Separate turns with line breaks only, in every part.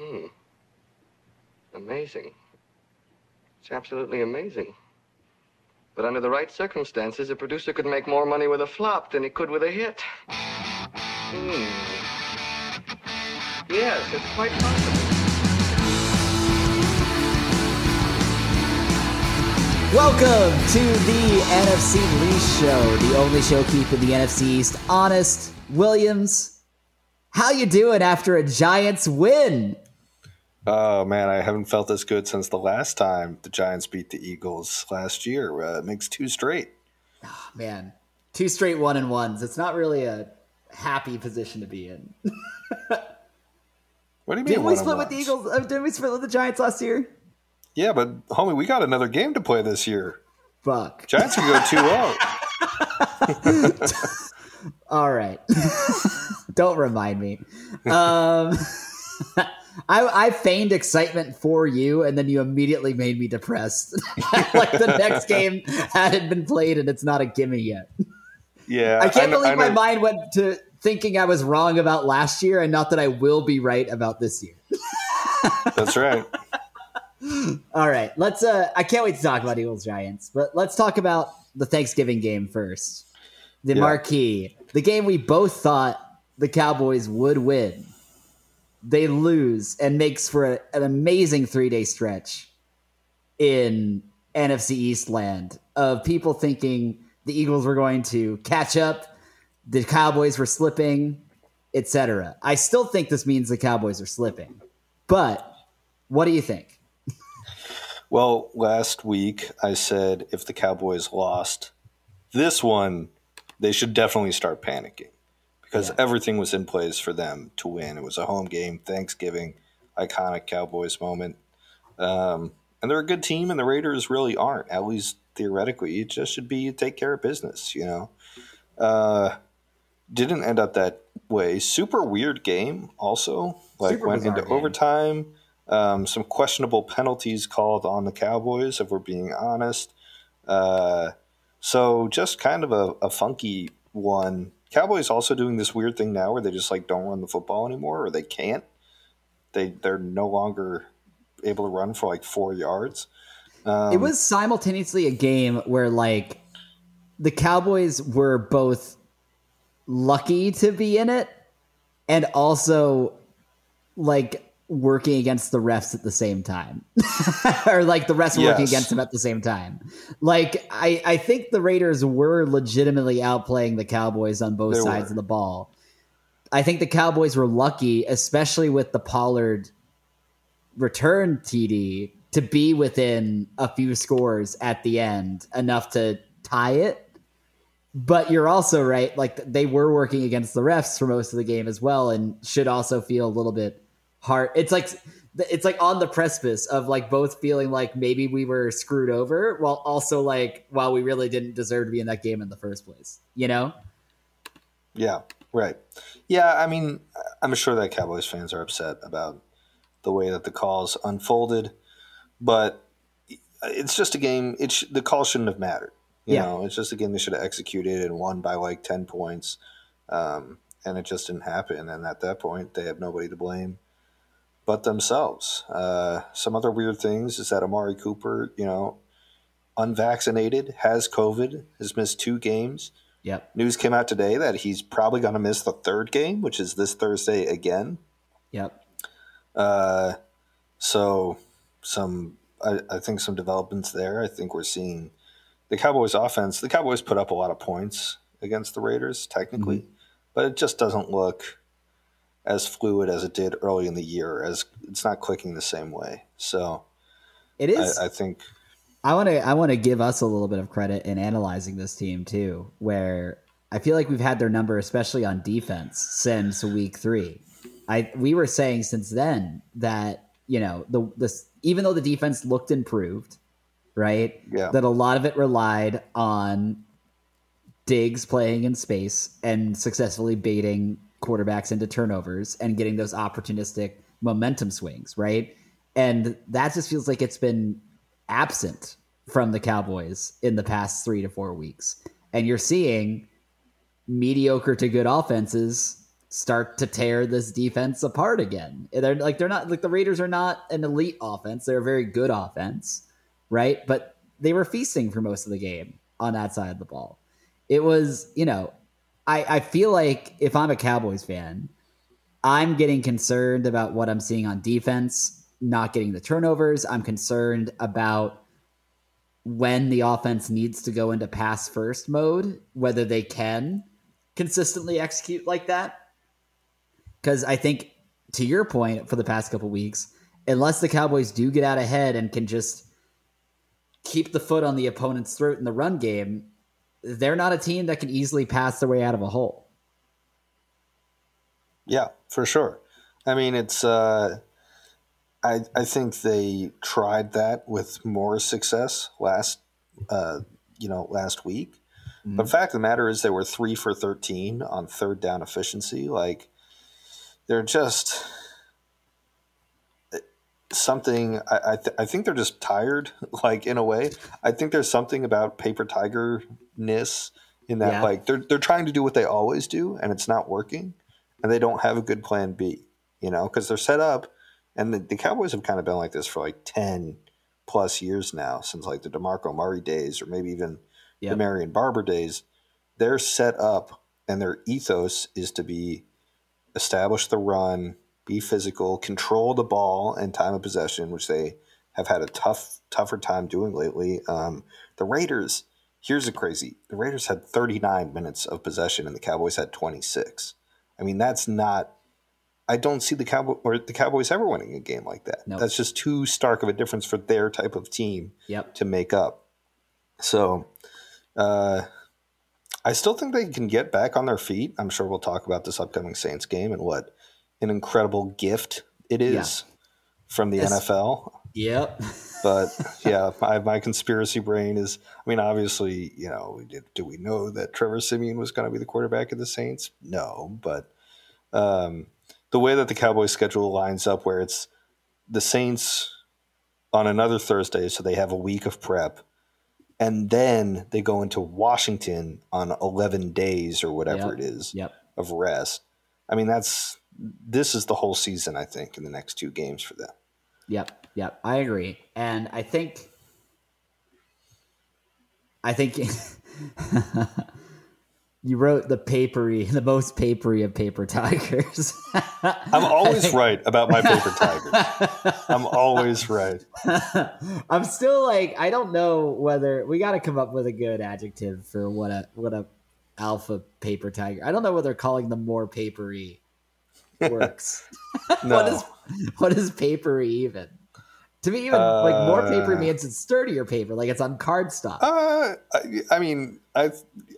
Hmm. Amazing. It's absolutely amazing. But under the right circumstances, a producer could make more money with a flop than he could with a hit. Hmm. Yes, it's quite possible.
Welcome to the NFC Least Show, the only show keeping the NFC East honest. Williams, how you doing after a Giants win?
Oh man, I haven't felt this good since the last time the Giants beat the Eagles last year. Uh, it makes two straight.
Oh, man, two straight one and ones. It's not really a happy position to be in.
what do you mean?
Didn't we split with the Eagles? Uh, didn't we split with the Giants last year?
Yeah, but homie, we got another game to play this year.
Fuck.
Giants can go 2
0. All right. Don't remind me. Um, I, I, feigned excitement for you, and then you immediately made me depressed. like the next game hadn't been played, and it's not a gimme yet.
Yeah.
I can't I believe I my mind went to thinking I was wrong about last year, and not that I will be right about this year.
That's right.
All right, let's. Uh, I can't wait to talk about Eagles Giants, but let's talk about the Thanksgiving game first. The yeah. marquee, the game we both thought the Cowboys would win. They lose and makes for a, an amazing three day stretch in NFC East land of people thinking the Eagles were going to catch up, the Cowboys were slipping, etc. I still think this means the Cowboys are slipping, but what do you think?
Well, last week I said if the Cowboys lost this one, they should definitely start panicking because yeah. everything was in place for them to win. It was a home game, Thanksgiving, iconic Cowboys moment. Um, and they're a good team, and the Raiders really aren't. At least theoretically, it just should be take care of business, you know. Uh, didn't end up that way. Super weird game, also. Like Super went into game. overtime um, some questionable penalties called on the Cowboys, if we're being honest. Uh, so just kind of a, a, funky one. Cowboys also doing this weird thing now where they just like don't run the football anymore, or they can't. They they're no longer able to run for like four yards.
Um, it was simultaneously a game where like the Cowboys were both lucky to be in it and also like working against the refs at the same time or like the refs yes. working against him at the same time like i i think the raiders were legitimately outplaying the cowboys on both they sides were. of the ball i think the cowboys were lucky especially with the pollard return td to be within a few scores at the end enough to tie it but you're also right like they were working against the refs for most of the game as well and should also feel a little bit hard. It's like it's like on the precipice of like both feeling like maybe we were screwed over while also like while we really didn't deserve to be in that game in the first place. You know?
Yeah. Right. Yeah. I mean, I'm sure that Cowboys fans are upset about the way that the calls unfolded, but it's just a game. It sh- the call shouldn't have mattered. You yeah. know, it's just a game they should have executed and won by like ten points, um, and it just didn't happen. And at that point, they have nobody to blame but themselves. Uh, some other weird things is that Amari Cooper, you know, unvaccinated, has COVID, has missed two games.
Yep.
News came out today that he's probably going to miss the third game, which is this Thursday again.
Yep.
Uh, so some, I, I think some developments there. I think we're seeing the Cowboys offense. The Cowboys put up a lot of points against the Raiders, technically, mm-hmm. but it just doesn't look as fluid as it did early in the year. As it's not clicking the same way. So
it is.
I, I think.
I want to. I want to give us a little bit of credit in analyzing this team too, where I feel like we've had their number, especially on defense, since week three. I we were saying since then that you know the this even though the defense looked improved, right?
Yeah.
That a lot of it relied on Diggs playing in space and successfully baiting quarterbacks into turnovers and getting those opportunistic momentum swings, right? And that just feels like it's been absent from the Cowboys in the past three to four weeks. And you're seeing mediocre to good offenses start to tear this defense apart again. They're like they're not like the Raiders are not an elite offense. They're a very good offense, right? But they were feasting for most of the game on that side of the ball. It was, you know, I, I feel like if I'm a Cowboys fan, I'm getting concerned about what I'm seeing on defense, not getting the turnovers. I'm concerned about when the offense needs to go into pass first mode, whether they can consistently execute like that. Because I think, to your point, for the past couple weeks, unless the Cowboys do get out ahead and can just keep the foot on the opponent's throat in the run game, they're not a team that can easily pass their way out of a hole.
Yeah, for sure. I mean, it's. Uh, I I think they tried that with more success last, uh, you know, last week. Mm-hmm. But the fact of the matter is, they were three for thirteen on third down efficiency. Like, they're just something. I I, th- I think they're just tired. Like in a way, I think there's something about paper tiger ness in that. Yeah. Like they're they're trying to do what they always do, and it's not working and they don't have a good plan B, you know, because they're set up. And the, the, Cowboys have kind of been like this for like 10 plus years now, since like the DeMarco Murray days or maybe even yep. the Marion Barber days. They're set up and their ethos is to be establish the run, be physical, control the ball and time of possession, which they have had a tough, tougher time doing lately. Um, the Raiders, here's the crazy: the Raiders had 39 minutes of possession and the Cowboys had 26. I mean, that's not. I don't see the Cowboy or the Cowboys ever winning a game like that. Nope. That's just too stark of a difference for their type of team
yep.
to make up. So, uh, I still think they can get back on their feet. I'm sure we'll talk about this upcoming Saints game and what an incredible gift it is yeah. from the it's, NFL.
Yep.
but yeah, my, my conspiracy brain is. I mean, obviously, you know, did, do we know that Trevor Siemian was going to be the quarterback of the Saints? No, but um, the way that the Cowboys schedule lines up, where it's the Saints on another Thursday, so they have a week of prep, and then they go into Washington on eleven days or whatever
yep.
it is
yep.
of rest. I mean, that's this is the whole season. I think in the next two games for them.
Yep, yep, I agree, and I think, I think you wrote the papery, the most papery of paper tigers.
I'm always think, right about my paper tigers. I'm always right.
I'm still like I don't know whether we got to come up with a good adjective for what a what a alpha paper tiger. I don't know whether calling them more papery works. no. what is what is papery even? To me, even uh, like more paper uh, means it's sturdier paper, like it's on cardstock.
Uh, I, I, mean, I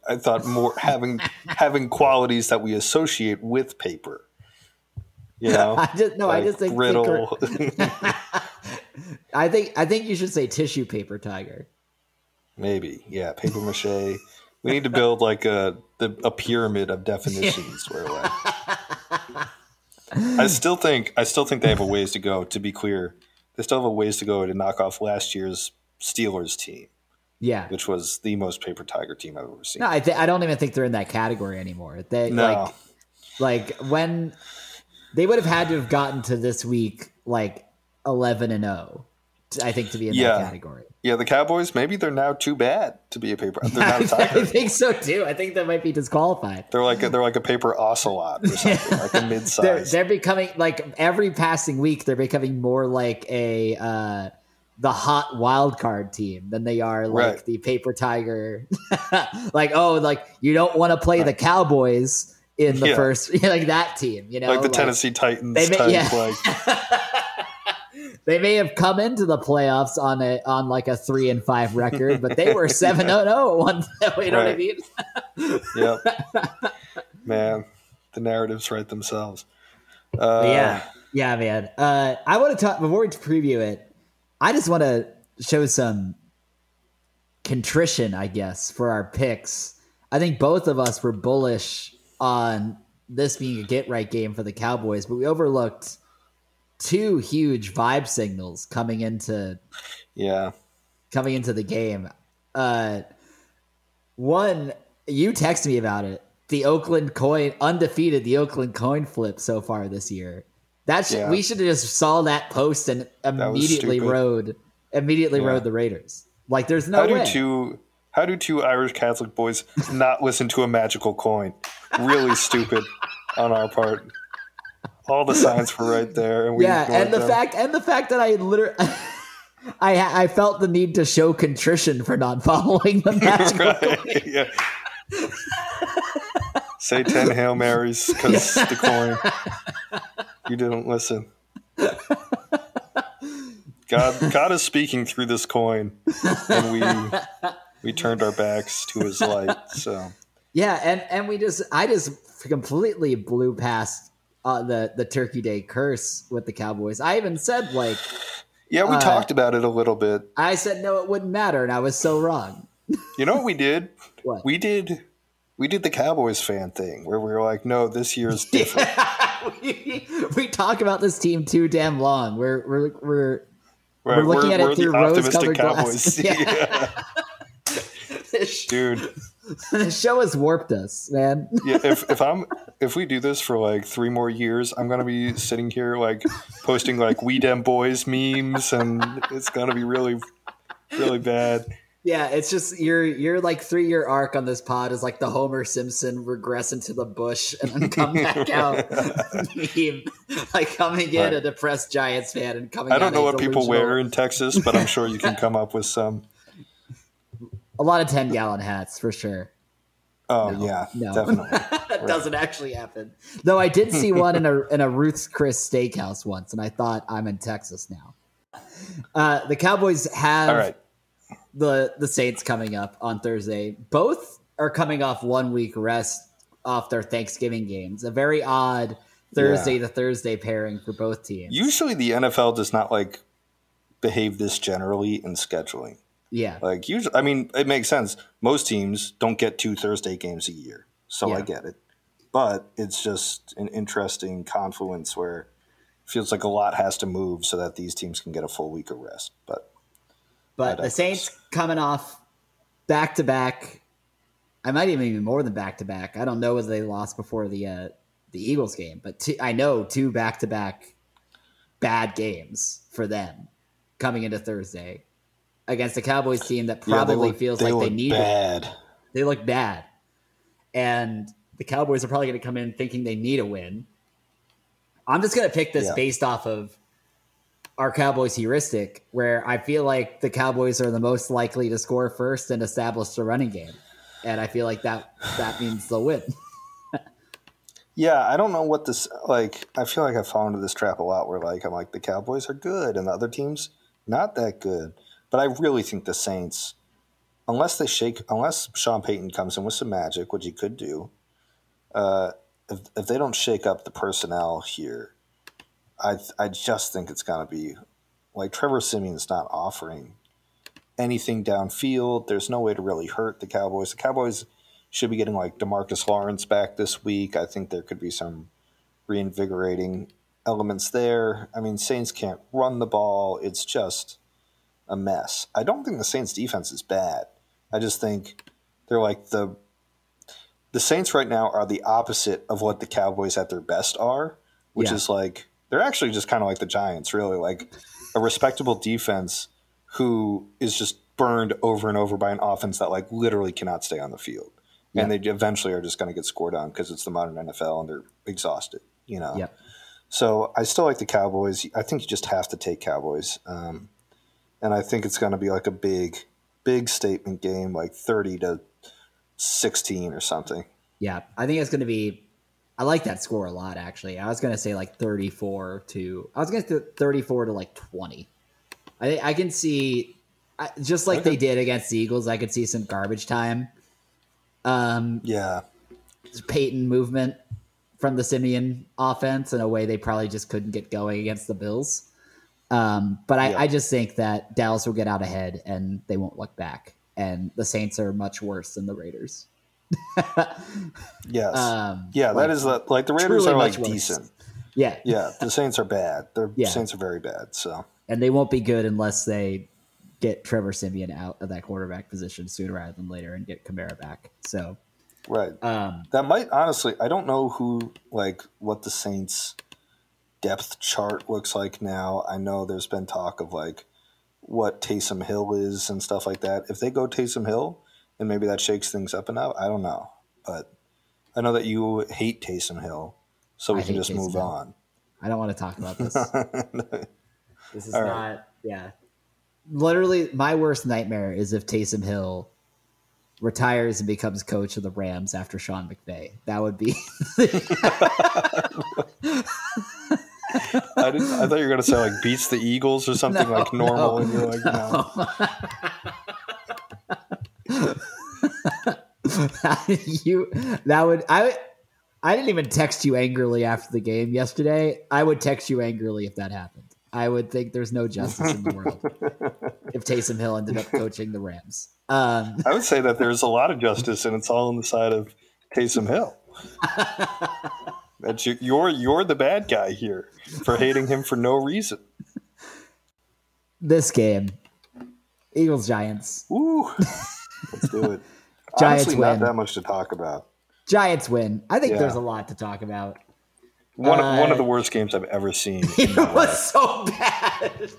I thought more having having qualities that we associate with paper. You know,
I just no, like I just think brittle. I think I think you should say tissue paper tiger.
Maybe, yeah, paper mache. we need to build like a the, a pyramid of definitions. Where I still think I still think they have a ways to go. To be clear, they still have a ways to go to knock off last year's Steelers team.
Yeah,
which was the most paper tiger team I've ever seen.
No, I, th- I don't even think they're in that category anymore. They no. like like when they would have had to have gotten to this week like eleven and zero. Oh, I think to be in yeah. that category.
Yeah, the Cowboys maybe they're now too bad to be a paper. They're not a
tiger. I think so too. I think they might be disqualified.
They're like a, they're like a paper ocelot or something, like a mid size.
They're, they're, becoming like every passing week. They're becoming more like a uh, the hot wild card team than they are like right. the paper tiger. like oh, like you don't want to play right. the Cowboys in the yeah. first like that team. You know,
like the like, Tennessee Titans. They may, yeah. like.
They may have come into the playoffs on a on like a three and five record, but they were seven oh oh one. You know right. what
I mean? yep. Man, the narratives write themselves. Uh,
yeah, yeah, man. Uh, I want to talk before we preview it. I just want to show some contrition, I guess, for our picks. I think both of us were bullish on this being a get right game for the Cowboys, but we overlooked two huge vibe signals coming into
yeah
coming into the game. Uh, one, you texted me about it the Oakland coin undefeated the Oakland coin flip so far this year. That should,
Yeah.
we should have just saw that post and immediately rode immediately
Yeah.
rode the Raiders. Like there's no
how do
way.
two how do two Irish Catholic boys not listen to a magical coin? Really stupid on our part. All the signs were right there, and we
yeah, and the
them.
fact and the fact that I literally I I felt the need to show contrition for not following the coin.
right, yeah. Say ten hail marys because the coin. You didn't listen. God, God is speaking through this coin, and we we turned our backs to His light. So
Yeah, and and we just I just completely blew past uh, the the Turkey Day curse with the Cowboys. I even said like
yeah, we
Uh,
talked about it a little bit.
I said no, it wouldn't matter, and I was so wrong.
You know what we did?
What?
We did we did the Cowboys fan thing where we were like, no, this year's different.
we, we talk about this team too damn long. We're we're we're
Right,
We're looking at it through rose-colored glasses.
Yeah. Dude,
this show has warped us, man.
yeah, if, if I'm if we do this for like three more years, I'm gonna be sitting here like posting like we dem boys memes and it's gonna be really really bad.
Yeah, it's just your your like three year arc on this pod is like the Homer Simpson regress into the bush and then come back out meme, like coming in
Right.
a depressed Giants fan and coming.
I don't
out
know what people wear in Texas, but I'm sure you can come up with some.
A lot of ten gallon hats for sure.
Oh
No,
yeah,
no.
definitely.
that doesn't actually happen. Though I did see one in a in a Ruth's Chris Steakhouse once, and I thought I'm in Texas now. Uh, the Cowboys have
right.
the the Saints coming up on Thursday. Both are coming off one week rest off their Thanksgiving games. A very odd Thursday to Thursday pairing for both teams.
Usually the NFL does not like behave this generally in scheduling.
Yeah,
Like usually, I mean, it makes sense. Most teams don't get two Thursday games a year, so I get it. But it's just an interesting confluence where it feels like a lot has to move so that these teams can get a full week of rest. But
but the Saints coming off back to back. I might even be more than back to back. I don't know whether they lost before the uh, the Eagles game, but two, I know two back to back bad games for them coming into Thursday against a Cowboys team that
yeah,
probably
look-
feels like they need it.
bad.
They look bad. And the Cowboys are probably going to come in thinking they need a win. I'm just going to pick this
Yeah.
based off of our Cowboys heuristic, where I feel like the Cowboys are the most likely to score first and establish the running game. And I feel like that that means they'll win.
Yeah, I don't know what this like. I feel like I fall into this trap a lot where like I'm like the Cowboys are good and the other teams not that good. But I really think the Saints, unless they shake, unless Sean Payton comes in with some magic, which he could do, uh, if if they don't shake up the personnel here, I I just think it's gonna be like Trevor Siemian's not offering anything downfield. There's no way to really hurt the Cowboys. The Cowboys should be getting like Demarcus Lawrence back this week. I think there could be some reinvigorating elements there. I mean, Saints can't run the ball. It's just a mess. I don't think the Saints defense is bad. I just think they're like the the Saints right now are the opposite of what the Cowboys at their best are, which
Yeah.
is like they're actually just kind of like the Giants, really, like a respectable defense who is just burned over and over by an offense that like literally cannot stay on the field. And they eventually are just going to get scored on because it's the modern NFL and they're exhausted, you know.
Yep.
So I still like the Cowboys. I think you just have to take Cowboys, um, and I think it's going to be like a big, big statement game, like thirty to sixteen or something.
Yeah, I think it's going to be. I like that score a lot, actually. I was going to say like 34 to. I was going to say 34 to like 20. I I can see, I, just like they did against the Eagles, I could see some garbage time. Um,
Yeah,
Peyton movement from the Siemian offense in a way they probably just couldn't get going against the Bills. Um, but I,
Yeah.
I just think that Dallas will get out ahead and they won't look back. And the Saints are much worse than the Raiders.
yes,
Um,
yeah.
like,
that is the, like the Raiders are like decent.
Yeah,
Yeah, the Saints are bad. The
Yeah.
Saints are very bad. So
and they won't be good unless they get Trevor Siemian out of that quarterback position sooner rather than later and get Kamara back. So
Right.
Um,
That might honestly, I don't know who like what the Saints depth chart looks like now. I know there's been talk of like what Taysom Hill is and stuff like that. If they go Taysom Hill, then maybe that shakes things up enough. I don't know, but I know that you hate Taysom Hill, so we
I
can just
Taysom
move
Hill.
on.
I don't want to talk about this. This is
All
not.
right.
Yeah. Literally, my worst nightmare is if Taysom Hill retires and becomes coach of the Rams after Sean McVay. That would be.
I, didn't, I thought you were gonna say like beats the Eagles or something
No,
like normal,
no,
and you're like, no.
you that would I I didn't even text you angrily after the game yesterday. I would text you angrily if that happened. I would think there's no justice in the world if Taysom Hill ended up coaching the Rams. Um,
I would say that there's a lot of justice, and it's all on the side of Taysom Hill. That you, you're you're the bad guy here for hating him for no reason.
this game, Eagles Giants.
Ooh, let's do it.
Giants
Honestly, not
win.
that much to talk about.
Giants win. I think
Yeah.
there's a lot to talk about.
One
Uh,
one of the worst games I've ever seen.
It was
life.
so bad.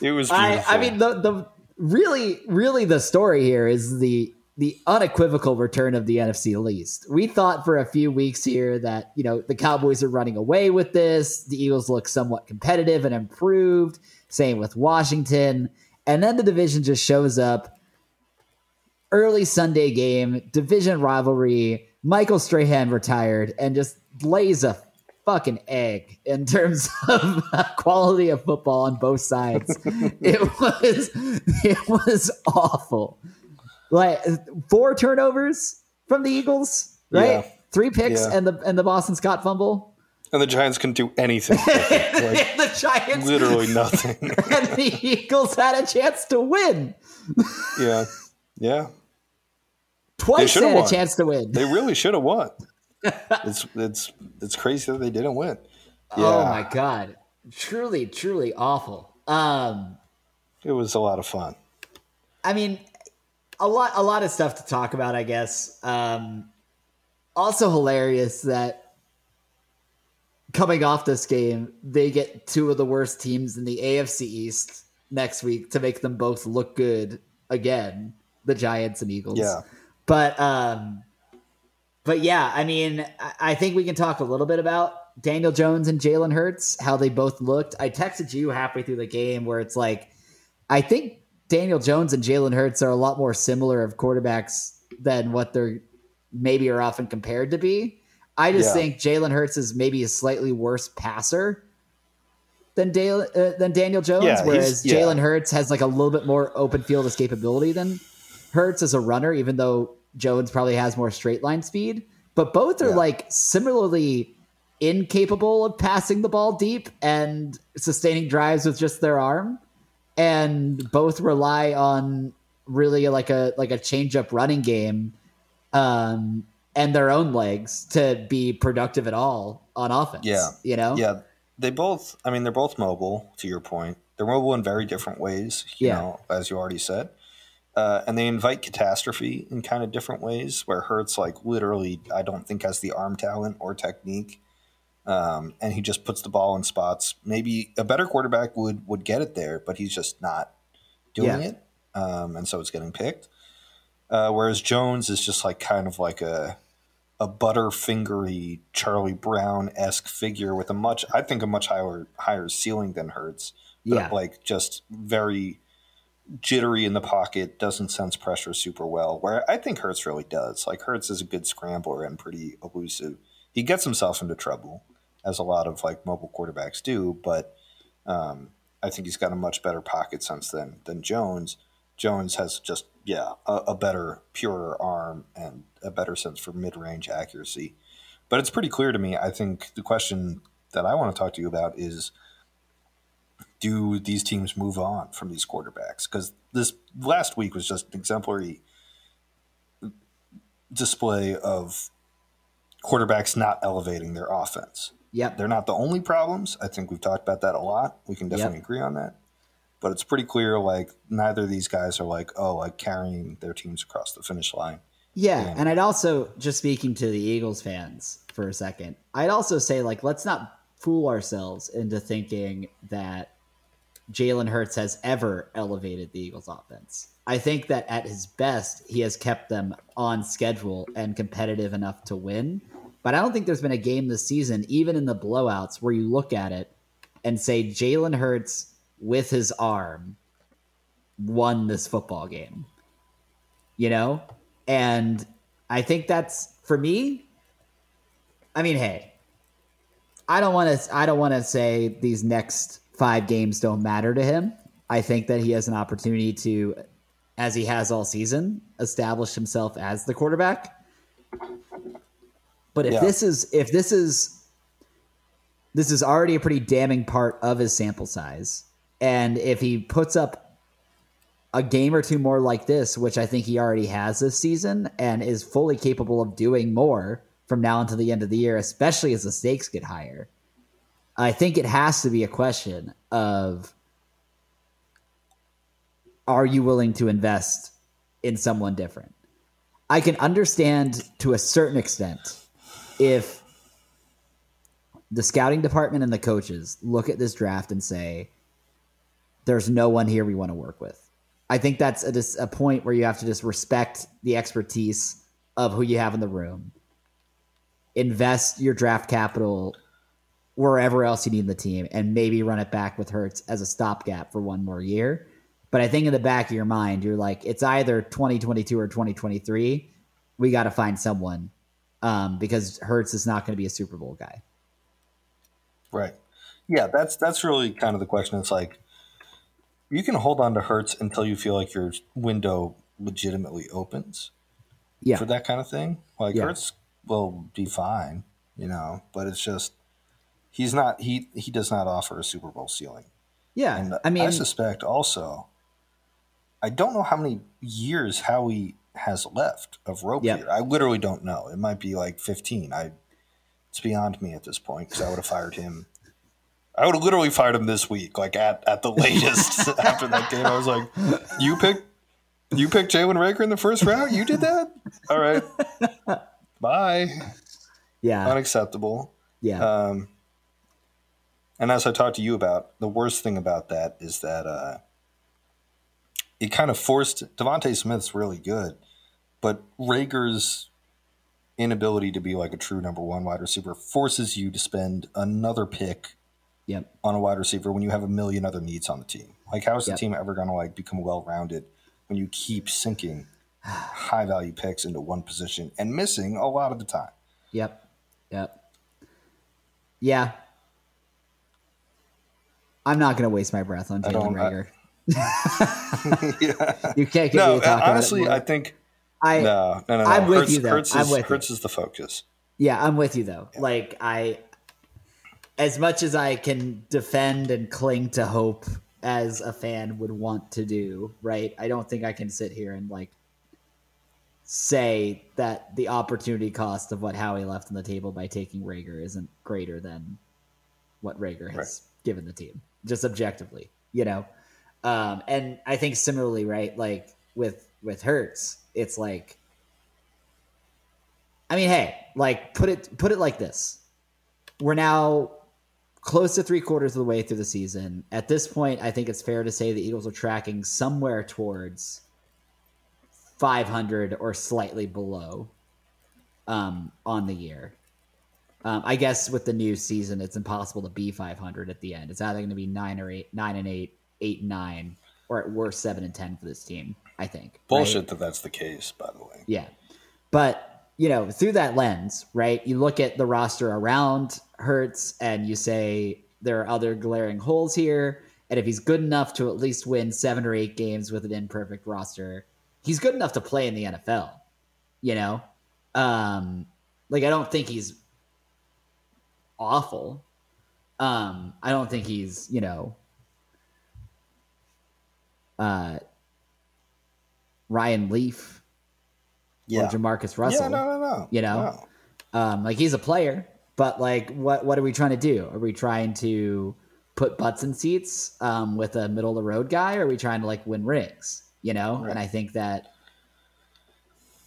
It was.
I, I mean, the the really, really, the story here is the the unequivocal return of the NFC least. We thought for a few weeks here that you know the Cowboys are running away with this. The Eagles look somewhat competitive and improved. Same with Washington, and then the division just shows up. Early Sunday game, division rivalry. Michael Strahan retired and just lays a fucking egg in terms of uh, quality of football on both sides. it was it was awful. Like four turnovers from the Eagles, right?
Yeah.
Three picks
Yeah.
and the and the Boston Scott fumble.
and the Giants couldn't do anything. Like,
the Giants
literally nothing.
and the Eagles had a chance to win.
yeah, yeah.
Twice had a chance to win.
They really should have won. It's it's it's crazy that they didn't win.
Oh my god. Truly, truly awful. Um
It was a lot of fun.
I mean, a lot, a lot of stuff to talk about, I guess. Um, also hilarious that coming off this game, they get two of the worst teams in the AFC East next week to make them both look good again. The Giants and Eagles.
Yeah.
But um, but yeah, I mean, I, I think we can talk a little bit about Daniel Jones and Jalen Hurts, how they both looked. I texted you halfway through the game where it's like, I think Daniel Jones and Jalen Hurts are a lot more similar of quarterbacks than what they're maybe are often compared to be. I just
Yeah.
think Jalen Hurts is maybe a slightly worse passer than Dale, uh, than Daniel Jones,
Yeah,
whereas
yeah.
Jalen Hurts has like a little bit more open field escapability than Hurts as a runner, even though Jones probably has more straight line speed. But both are like similarly incapable of passing the ball deep and sustaining drives with just their arm. And both rely on really like a like a change up running game um and their own legs to be productive at all on offense.
Yeah.
You know?
Yeah, they both. I mean, they're both mobile. To your point, they're mobile in very different ways. You
Yeah.
know, as you already said, uh, and they invite catastrophe in kind of different ways. Where Hurts, like literally, I don't think has the arm talent or technique, um, and he just puts the ball in spots. Maybe a better quarterback would would get it there, but he's just not doing
Yeah.
it, um, and so it's getting picked. Uh, whereas Jones is just like kind of like a a butterfingery Charlie Brown esque figure with a much, I think, a much higher higher ceiling than Hurts. But
Yeah.
like just very jittery in the pocket, doesn't sense pressure super well. Where I think Hurts really does. Like Hurts is a good scrambler and pretty elusive. He gets himself into trouble, as a lot of like mobile quarterbacks do, but um, I think he's got a much better pocket sense than than Jones. Jones has just yeah a, a better, purer arm and a better sense for mid range accuracy. But it's pretty clear to me. I think the question that I want to talk to you about is do these teams move on from these quarterbacks? Because this last week was just an exemplary display of quarterbacks not elevating their offense.
Yep.
They're not the only problems. I think we've talked about that a lot. We can definitely
Yep.
agree on that. But it's pretty clear like neither of these guys are like, oh, like carrying their teams across the finish line.
Yeah,
Yeah.
and I'd also just speaking to the Eagles fans for a second. I'd also say like let's not fool ourselves into thinking that Jalen Hurts has ever elevated the Eagles offense. I think that at his best, he has kept them on schedule and competitive enough to win. But I don't think there's been a game this season, even in the blowouts, where you look at it and say Jalen Hurts with his arm won this football game. You know? And I think that's for me. I mean, hey, I don't want to. I don't want to say these next five games don't matter to him. I think that he has an opportunity to, as he has all season, establish himself as the quarterback. But if
Yeah.
this is if this is this is already a pretty damning part of his sample size, and if he puts up a game or two more like this, which I think he already has this season, and is fully capable of doing more from now until the end of the year, especially as the stakes get higher. I think it has to be a question of are you willing to invest in someone different? I can understand to a certain extent if the scouting department and the coaches look at this draft and say, there's no one here we want to work with. I think that's a, a point where you have to just respect the expertise of who you have in the room, invest your draft capital wherever else you need the team, and maybe run it back with Hurts as a stopgap for one more year. But I think in the back of your mind, you're like, it's either 2022 or 2023. We got to find someone um, because Hurts is not going to be a Super Bowl guy.
Right. Yeah, that's that's really kind of the question. It's like you can hold on to Hurts until you feel like your window legitimately opens
Yeah.
for that kind of thing. Like
Yeah.
Hurts will be fine, you know, but it's just he's not he he does not offer a Super Bowl ceiling.
Yeah.
And
I mean,
I suspect also I don't know how many years Howie has left of rope
Yep.
here. I literally don't know. It might be like 15. I it's beyond me at this point because I would have fired him. I would have literally fired him this week, like at, at the latest. after that game, I was like, "You picked, you picked Jalen Reagor in the first round. You did that. All right, bye.
yeah.
Unacceptable."
Yeah.
Um, and as I talked to you about, the worst thing about that is that uh, it kind of forced DeVonta Smith's really good, but Reagor's inability to be like a true number one wide receiver forces you to spend another pick
yep.
on a wide receiver when you have a million other needs on the team. Like, how is the
Yep.
team ever going to like become well rounded when you keep sinking high value picks into one position and missing a lot of the time?
Yep. Yep. Yeah. I'm not going to waste my breath on Jalen
don't- I-
Rager.
yeah.
you can't get
No,
me to talk
honestly. I think
I,
no, no, no. no.
I'm with
Hurts,
you, though.
Hurts
I'm
is,
with you.
Hurts is the focus.
Yeah, I'm with you though. Like I as much as I can defend and cling to hope as a fan would want to do, right? I don't think I can sit here and like say that the opportunity cost of what Howie left on the table by taking Reagor isn't greater than what Reagor has given the team, just objectively, you know. Um, and I think similarly, right? Like with with Hurts, it's like I mean, hey, like put it put it like this. We're now close to three quarters of the way through the season. At this point, I think it's fair to say the Eagles are tracking somewhere towards 500 or slightly below um, on the year. Um, I guess with the new season, it's impossible to be 500 at the end. It's either going to be nine or eight, nine and eight, eight and nine, or at worst seven and ten for this team. I think right?
Bullshit that that's the case, by the way.
Yeah. But, you know, through that lens, right, you look at the roster around Hurts and you say there are other glaring holes here. And if he's good enough to at least win seven or eight games with an imperfect roster, he's good enough to play in the NFL. You know? Um, like I don't think he's awful. Um, I don't think he's, you know, uh Ryan Leaf or Jamarcus Russell.
Yeah, no, no, no.
You know?
No.
Um, like he's a player, but like, what what are we trying to do? Are we trying to put butts in seats um, with a middle of the road guy? Or are we trying to like win rings? You know,
Right.
and I think that,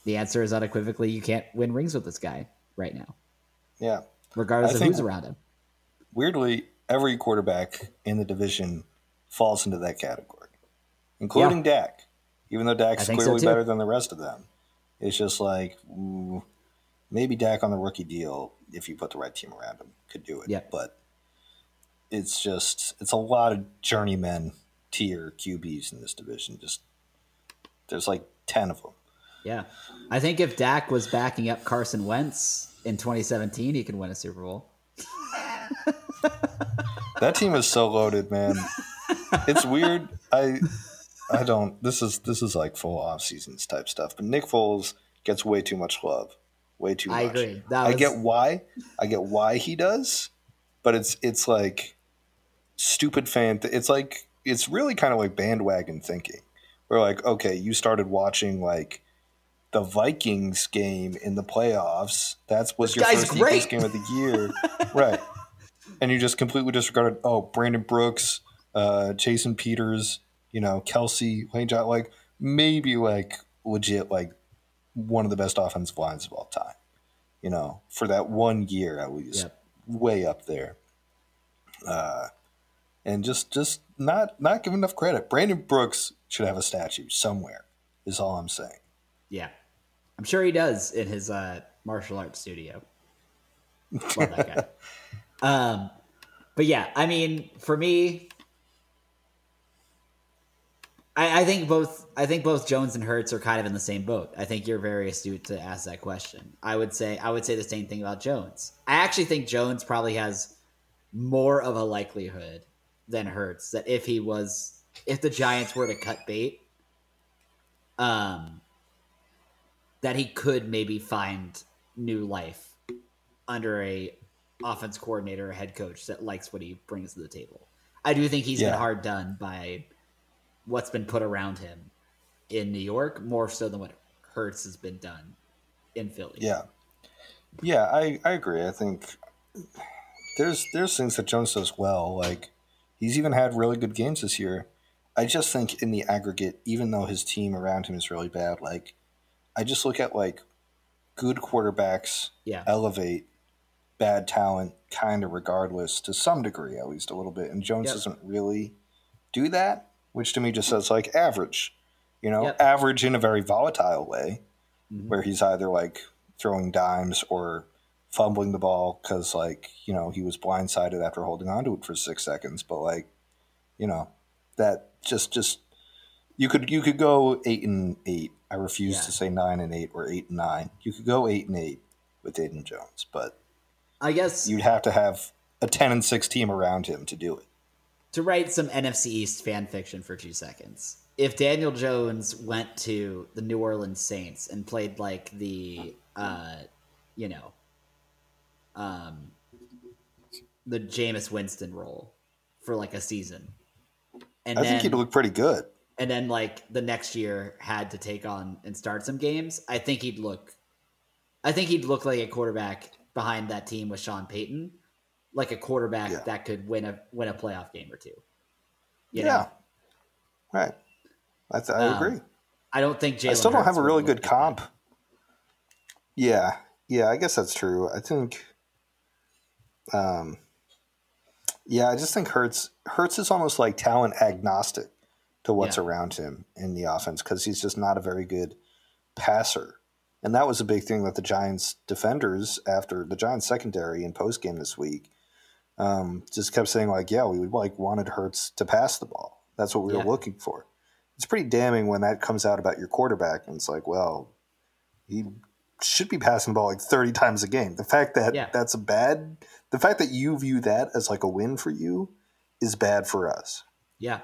the answer is unequivocally you can't win rings with this guy right now,
Yeah.
regardless
I
of who's around him.
Weirdly, every quarterback in the division falls into that category, including Dak. Even though Dak's
think so,
clearly better than the rest of them, it's just like ooh, maybe Dak on the rookie deal, if you put the right team around him, could do it.
Yep.
But it's just it's a lot of journeymen tier QBs in this division. Just there's like ten of them.
Yeah. I think if Dak was backing up Carson Wentz in 2017, he could win a Super Bowl.
That team is so loaded, man. It's weird. I I don't this is this is like full off seasons type stuff. But Nick Foles gets way too much love. Way too much.
I agree. That
I
was-
get why. I get why he does, but it's it's like stupid fan th- it's like it's really kind of like bandwagon thinking. We're like, okay, you started watching like the Vikings game in the playoffs. That's was your first Eagles game of the year. right. And you just completely disregarded, oh, Brandon Brooks, uh, Jason Peters, you know, Kelce, Lane John, like maybe like legit like one of the best offensive lines of all time. You know, for that one year at least.
Yep.
Way up there. Uh and just just not not give enough credit. Brandon Brooks should have a statue somewhere, is all I'm saying.
Yeah. I'm sure he does in his uh, martial arts studio. Love that guy. um, but yeah, I mean, for me, I, I think both. I think both Jones and Hurts are kind of in the same boat. I think you're very astute to ask that question. I would say I would say the same thing about Jones. I actually think Jones probably has more of a likelihood than Hurts that if he was if the Giants were to cut bait, um, that he could maybe find new life under a offense coordinator or head coach that likes what he brings to the table. I do think he's
Yeah.
been hard done by what's been put around him in New York, more so than what Hurts has been done in Philly.
Yeah. Yeah, I, I agree. I think there's there's things that Jones does well. Like he's even had really good games this year. I just think in the aggregate, even though his team around him is really bad, like I just look at like good quarterbacks
Yeah.
elevate bad talent kind of regardless to some degree, at least a little bit. And Jones
Yep.
doesn't really do that, which to me just says like average. You know,
Yep.
average in a very volatile way
Mhm.
where he's either like throwing dimes or fumbling the ball because like you know he was blindsided after holding onto it for six seconds but like you know that just just you could you could go eight and eight i refuse
Yeah.
to say nine and eight or eight and nine you could go eight and eight with Aiden Jones but
I guess
you'd have to have a 10 and 6 team around him to do it
to write some NFC East fan fiction for two seconds. If Daniel Jones went to the New Orleans Saints and played like the, uh, you know, um, the Jameis Winston role for like a season, and
i
then
think he'd look pretty good.
and then like the next year had to take on and start some games, I think he'd look I think he'd look like a quarterback behind that team with Sean Payton, like a quarterback
Yeah.
that could win a win a playoff game or two.
Yeah
know?
right i, I
Um,
agree
I don't think Jalen
I still don't have a really good
that.
comp. Yeah, yeah, I guess that's true. I think, um, yeah, I just think Hurts Hurts is almost like talent agnostic to what's
Yeah.
around him in the offense because he's just not a very good passer, and that was a big thing that the Giants defenders after the Giants secondary in post game this week um, just kept saying like, yeah, we would like wanted Hurts to pass the ball. That's what we
Yeah.
were looking for. It's pretty damning when that comes out about your quarterback, and it's like, well, he should be passing the ball like 30 times a game. The fact that
Yeah.
that's a bad, the fact that you view that as like a win for you is bad for us.
Yeah.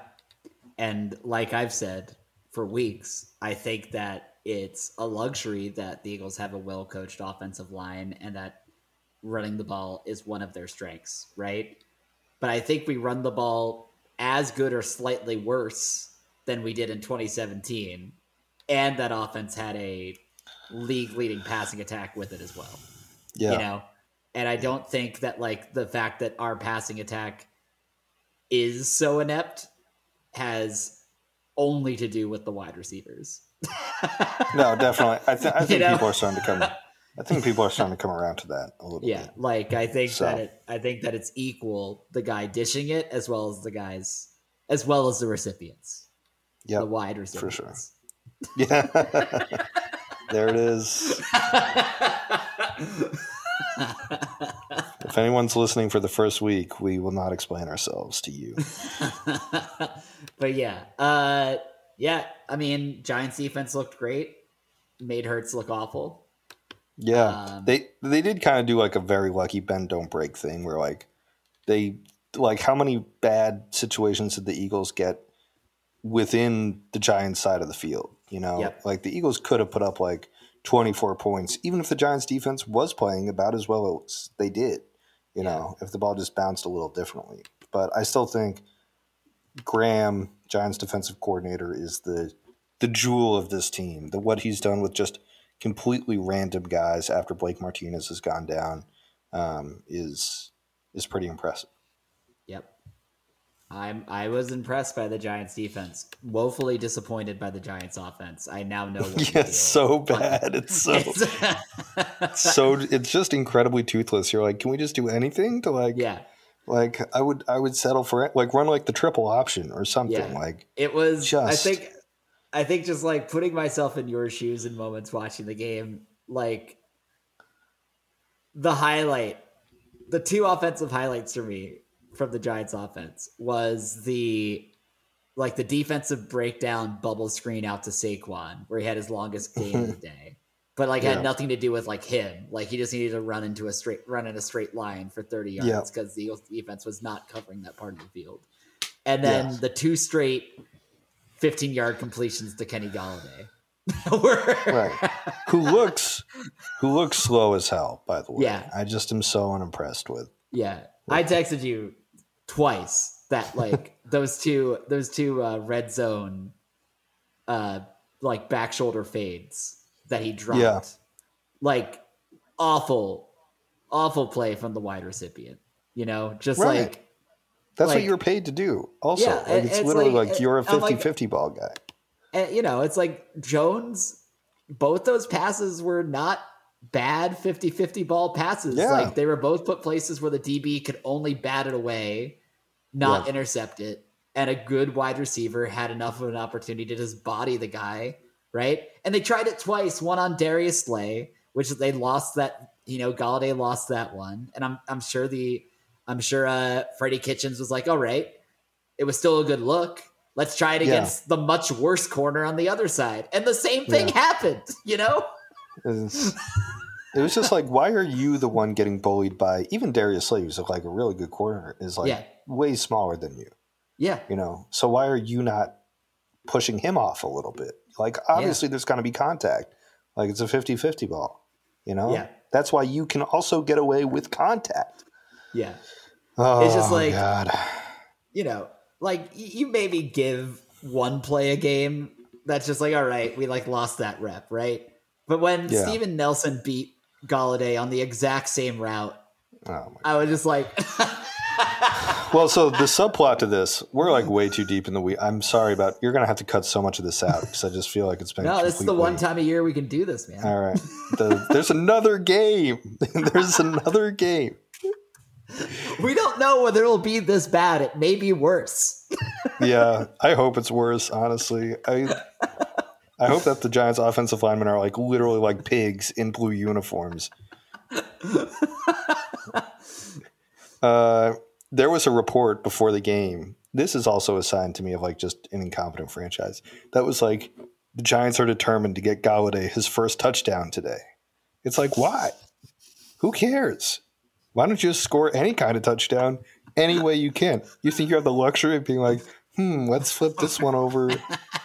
And like I've said for weeks, I think that it's a luxury that the Eagles have a well coached offensive line and that running the ball is one of their strengths, right? But I think we run the ball as good or slightly worse than we did in 2017. And that offense had a league leading passing attack with it as well
Yeah.
you know and i don't think that like the fact that our passing attack is so inept has only to do with the wide receivers
No, definitely. I, th- I think
know?
people are starting to come. I think people are starting to come around to that a little bit.
Yeah,
bit.
like I think
So-
that it, I think that it's equal the guy dishing it as well as the guys as well as the recipients,
Yeah,
the wide
for sure.
recipients.
Yeah. there it is. If anyone's listening for the first week, we will not explain ourselves to you.
but yeah, uh, yeah. I mean, Giants defense looked great. Made Hurts look awful.
Yeah,
Um,
they they did kind of do like a very lucky bend don't break thing where like they like how many bad situations did the Eagles get within the Giants side of the field? You know,
Yep.
like the Eagles could have put up like twenty four points, even if the Giants defense was playing about as well as they did. You
Yeah.
know, if the ball just bounced a little differently, but I still think Graham, Giants defensive coordinator, is the the jewel of this team. The what he's done with just completely random guys after Blake Martinez has gone down um, is is pretty impressive.
Yep. I'm I was impressed by the Giants defense. Woefully disappointed by the Giants offense. I now know what
Yeah, it's so bad. It's so
It's-
so it's just incredibly toothless. You're like, can we just do anything to like
yeah.
like I would I would settle for it. Like run like the triple option or something.
Yeah.
Like
It was
just I
think I think just like putting myself in your shoes in moments watching the game, like the highlight, the two offensive highlights for me from the Giants offense was the like the defensive breakdown bubble screen out to Saquon where he had his longest game of the day. But like
Yeah.
had nothing to do with like him. Like he just needed to run into a straight run in a straight line for 30 yards
Yeah.
because the Eagles defense was not covering that part of the field. And then
Yes.
the two straight 15 yard completions to Kenny Golladay.
Right. who looks who looks slow as hell, by the way.
Yeah.
I just am so unimpressed with.
Yeah, I texted you twice that like those two those two uh, red zone, uh, like back shoulder fades that he dropped.
Yeah.
Like awful, awful play from the wide recipient. You know, just
Right.
like
That's
Like-
what you're paid to do. Also,
Yeah,
like it's
it's
literally
like-
like, you're a
I'm like-
50-50 ball guy.
and, you know, it's like Jones. Both those passes were not bad 50-50 ball passes.
Yeah.
Like they were both put places where the DB could only bat it away, not
Yeah.
intercept it. And a good wide receiver had enough of an opportunity to just body the guy, right? And they tried it twice, one on Darius Slay, which they lost that, you know, Golladay lost that one. And I'm I'm sure the I'm sure uh Freddie Kitchens was like, all right, it was still a good look. Let's try it
Yeah.
against the much worse corner on the other side. And the same thing
Yeah.
happened, you know?
It was just like, why are you the one getting bullied by even Darius Slay, who's like a really good corner, is like
Yeah.
way smaller than you,
Yeah.
you know? So why are you not pushing him off a little bit? Like, obviously, there's going to be contact. Like, it's a 50 50 ball, you know?
Yeah.
That's why you can also get away with contact.
Yeah.
Oh,
It's just oh, like-
God.
you know, like you maybe give one play a game that's just like, all right, we like lost that rep, right? But when
Yeah.
Steven Nelson beat Golladay on the exact same route,
Oh, my
I was just like,
Well, so the subplot to this, we're like way too deep in the week. I'm sorry about. You're gonna have to cut so much of this out because I just feel like it's been.
no, this is the one time a year we can do this, man.
All right. The, there's another game. there's another game.
We don't know whether it'll be this bad. It may be worse.
Yeah, I hope it's worse. Honestly, I I hope that the Giants' offensive linemen are like literally like pigs in blue uniforms. Uh, there was a report before the game. This is also a sign to me of like just an incompetent franchise. That was like the Giants are determined to get Golladay his first touchdown today. It's like why? Who cares? Why don't you just score any kind of touchdown any way you can? You think you have the luxury of being like, hmm, let's flip this one over,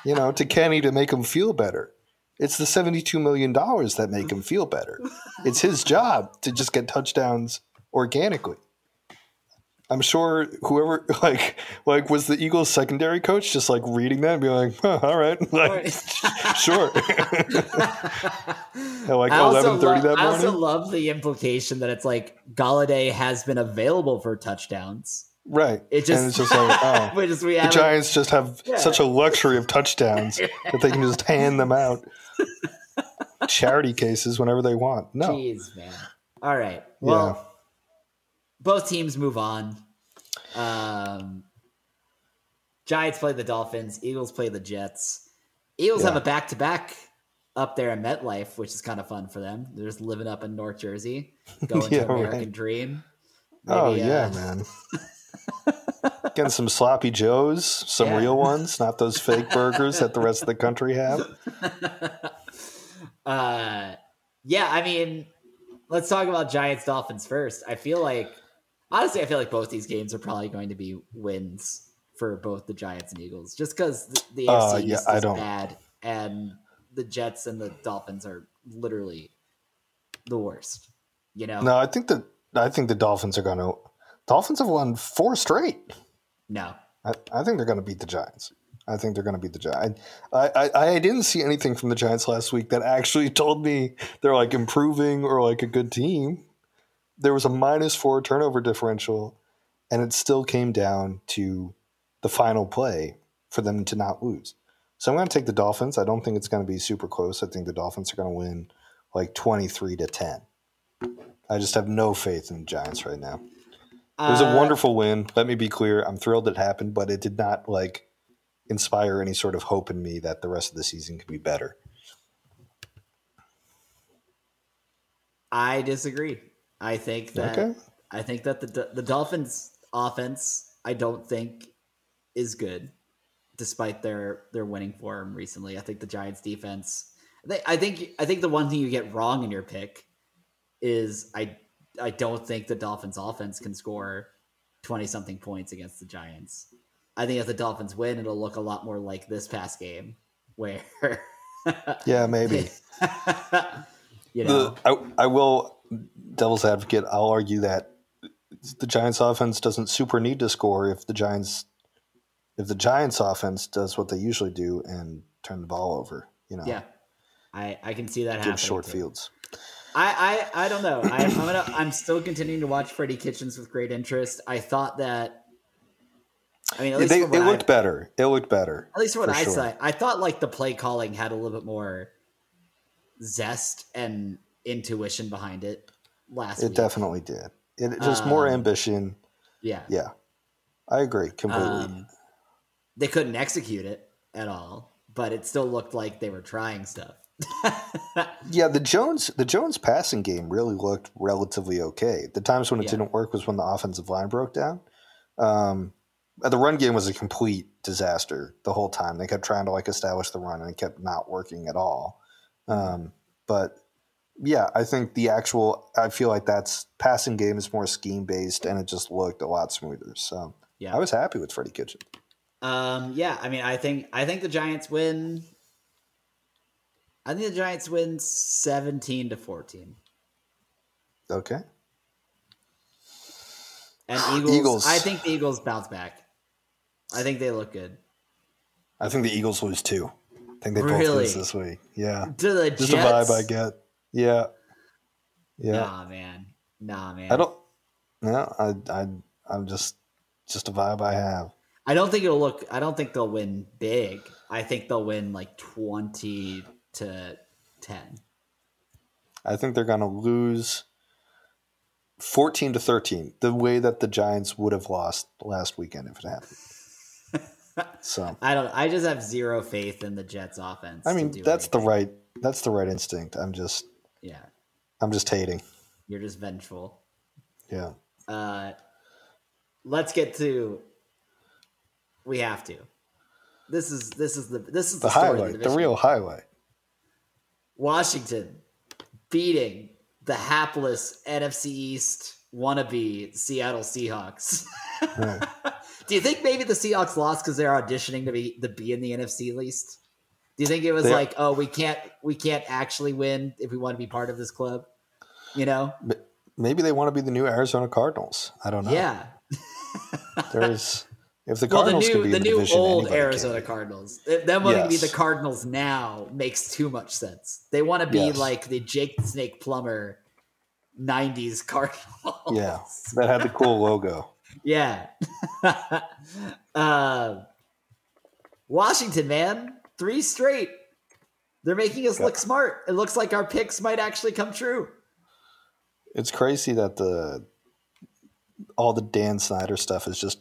you know, to Kenny to make him feel better. It's the $72 million that make him feel better. It's his job to just get touchdowns organically. I'm sure whoever like like was the Eagles secondary coach just like reading that and being like, huh, all right, like sure. At like eleven thirty that
I also love the implication that it's like Golladay has been available for touchdowns,
Right.
It just,
and it's just like, oh.
we just we
the Giants just have
Yeah.
such a luxury of touchdowns that they can just hand them out charity cases whenever they want. No.
Jeez, man. All right. Well, both teams move on. Um, Giants play the Dolphins. Eagles play the Jets. Eagles
Yeah.
have a back to back up there in MetLife, which is kind of fun for them. They're just living up in North Jersey, going
Yeah,
to American
right.
Dream.
oh yeah,
uh,
man. Getting some sloppy joes, some
Yeah.
real ones, not those fake burgers that the rest of the country have.
uh, yeah, I mean, let's talk about Giants Dolphins first. I feel like, honestly, I feel like both these games are probably going to be wins for both the Giants and Eagles, just because the, the
Uh,
AFC
yeah,
East
I
is
don't-
bad, and the Jets and the Dolphins are literally the worst. You know,
No, I think that I think the Dolphins are going to. Dolphins have won four straight.
no.
I, I think they're going to beat the Giants. I think they're going to beat the Giants. I, I, I didn't see anything from the Giants last week that actually told me they're like improving or like a good team. There was a minus four turnover differential, and it still came down to the final play for them to not lose. So I'm going to take the Dolphins. I don't think it's going to be super close. I think the Dolphins are going to win like 23 to 10. I just have no faith in the Giants right now. It was a
Uh,
wonderful win. Let me be clear. I'm thrilled it happened, but it did not like inspire any sort of hope in me that the rest of the season could be better.
I disagree. I think that
Okay.
I think that the the Dolphins offense I don't think is good despite their their winning form recently. I think the Giants defense they, I think I think the one thing you get wrong in your pick is I I don't think the Dolphins offense can score 20 something points against the Giants. I think if the Dolphins win it'll look a lot more like this past game where
Yeah, maybe.
you know
The, I, I will, devil's advocate, I'll argue that the Giants offense doesn't super need to score if the Giants if the Giants offense does what they usually do and turn the ball over, you know,
yeah. I, I can see that happening.
give short
too.
fields.
I, I, I don't know. I, I'm gonna. I'm still continuing to watch Freddie Kitchens with great interest. I thought that. I mean, at least
they, it
what I-
looked better. It looked better.
At least from what I
sure.
saw, I thought like the play calling had a little bit more zest and intuition behind it last
It
week.
definitely did. It just more
Um,
ambition.
Yeah.
Yeah, I agree completely.
Um, they couldn't execute it at all, but it still looked like they were trying stuff.
Yeah, the Jones the Jones passing game really looked relatively okay. The times when it
Yeah.
didn't work was when the offensive line broke down. Um, the run game was a complete disaster the whole time. They kept trying to like establish the run and it kept not working at all. Um, but yeah, I think the actual I feel like that's passing game is more scheme based and it just looked a lot smoother. So
yeah.
I was happy with Freddie Kitchen.
Um, yeah, I mean, I think I think the Giants win. I think the Giants win seventeen to fourteen,
Okay.
and Eagles.
Eagles.
I think the Eagles bounce back. I think they look good.
I think the Eagles lose too. I think they both lose this week. Yeah.
To the
Just
Jets.
a vibe I get. Yeah. Yeah.
Nah, man. Nah, man.
I don't. No, I, I, I'm just, just a vibe I have.
I don't think it'll look. I don't think they'll win big. I think they'll win like twenty to ten.
I think they're going to lose 14 to 13, the way that the Giants would have lost last weekend if it happened. so,
I don't. I just have zero faith in the Jets' offense.
I mean, that's the right, that's the right instinct. I'm just,
Yeah,
I'm just hating.
you're just vengeful.
Yeah.
Uh, let's get to. We have to. This is this is the this is the,
The highlight, the
division.
real highlight.
Washington beating the hapless NFC East wannabe Seattle Seahawks.
Right.
Do you think maybe the Seahawks lost because they're auditioning to be the be in the NFC least? Do you think it was
They're-
like, oh, we can't we can't actually win if we want to be part of this club? You know?
Maybe they want to be the new Arizona Cardinals. I don't know.
Yeah.
There's, if the
Well, the
Cardinals could
new
be
the
the
new
division,
old Arizona. Cardinals. Them wanting to be the Cardinals now makes too much sense. They want to be
Yes.
like the Jake the Snake Plummer '90s Cardinals.
Yeah, that had the cool logo.
Yeah. uh, Washington, man, three straight. They're making us look smart. It looks like our picks might actually come true.
It's crazy that the all the Dan Snyder stuff is just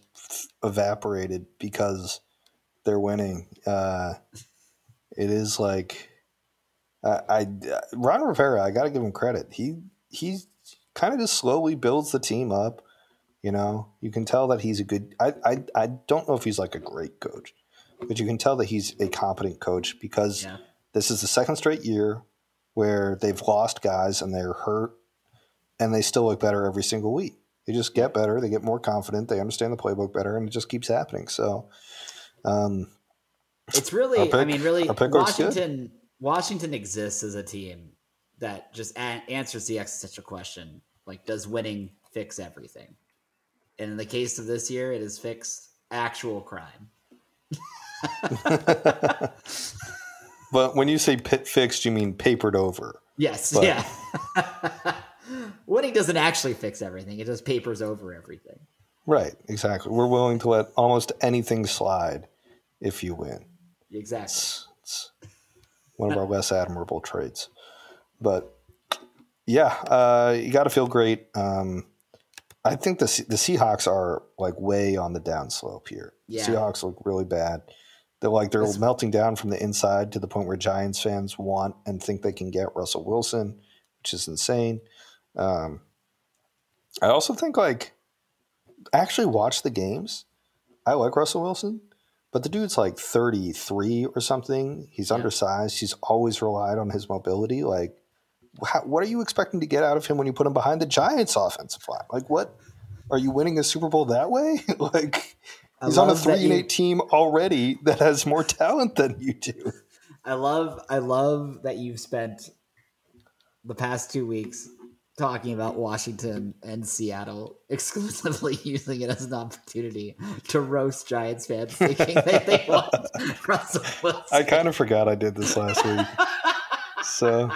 evaporated because they're winning. Uh, it is like I, I Ron Rivera. I got to give him credit. He he kind of just slowly builds the team up. You know, you can tell that he's a good. I, I I don't know if he's like a great coach, but you can tell that he's a competent coach because
Yeah.
this is the second straight year where they've lost guys and they're hurt, and they still look better every single week. They just get better. They get more confident. They understand the playbook better, and it just keeps happening. So, um,
It's really,
pick,
I mean, really,
our pick looks good.
Washington. Washington exists as a team that just a- answers the existential question: like, does winning fix everything? And in the case of this year, it has fixed actual crime.
but when you say pit fixed, you mean papered over.
Yes,
But-
yeah. winning doesn't actually fix everything; it just papers over everything.
Right, exactly. We're willing to let almost anything slide if you win.
Exactly.
It's, it's one of our less admirable traits. But yeah, uh, you got to feel great. Um, I think the the Seahawks are like way on the downslope here.
Yeah.
Seahawks look really bad. They're like they're
It's-
melting down from the inside to the point where Giants fans want and think they can get Russell Wilson, which is insane. Um, I also think like actually watch the games. I like Russell Wilson, but the dude's like 33 or something. He's
Yeah.
undersized. He's always relied on his mobility. Like, how, what are you expecting to get out of him when you put him behind the Giants' offensive line? Like, what are you winning a Super Bowl that way? like, he's on a three and eight team already that has more talent than you do.
I love I love that you've spent the past two weeks talking about Washington and Seattle, exclusively using it as an opportunity to roast Giants fans thinking that they want Russell Wilson.
I kind of forgot I did this last week. So.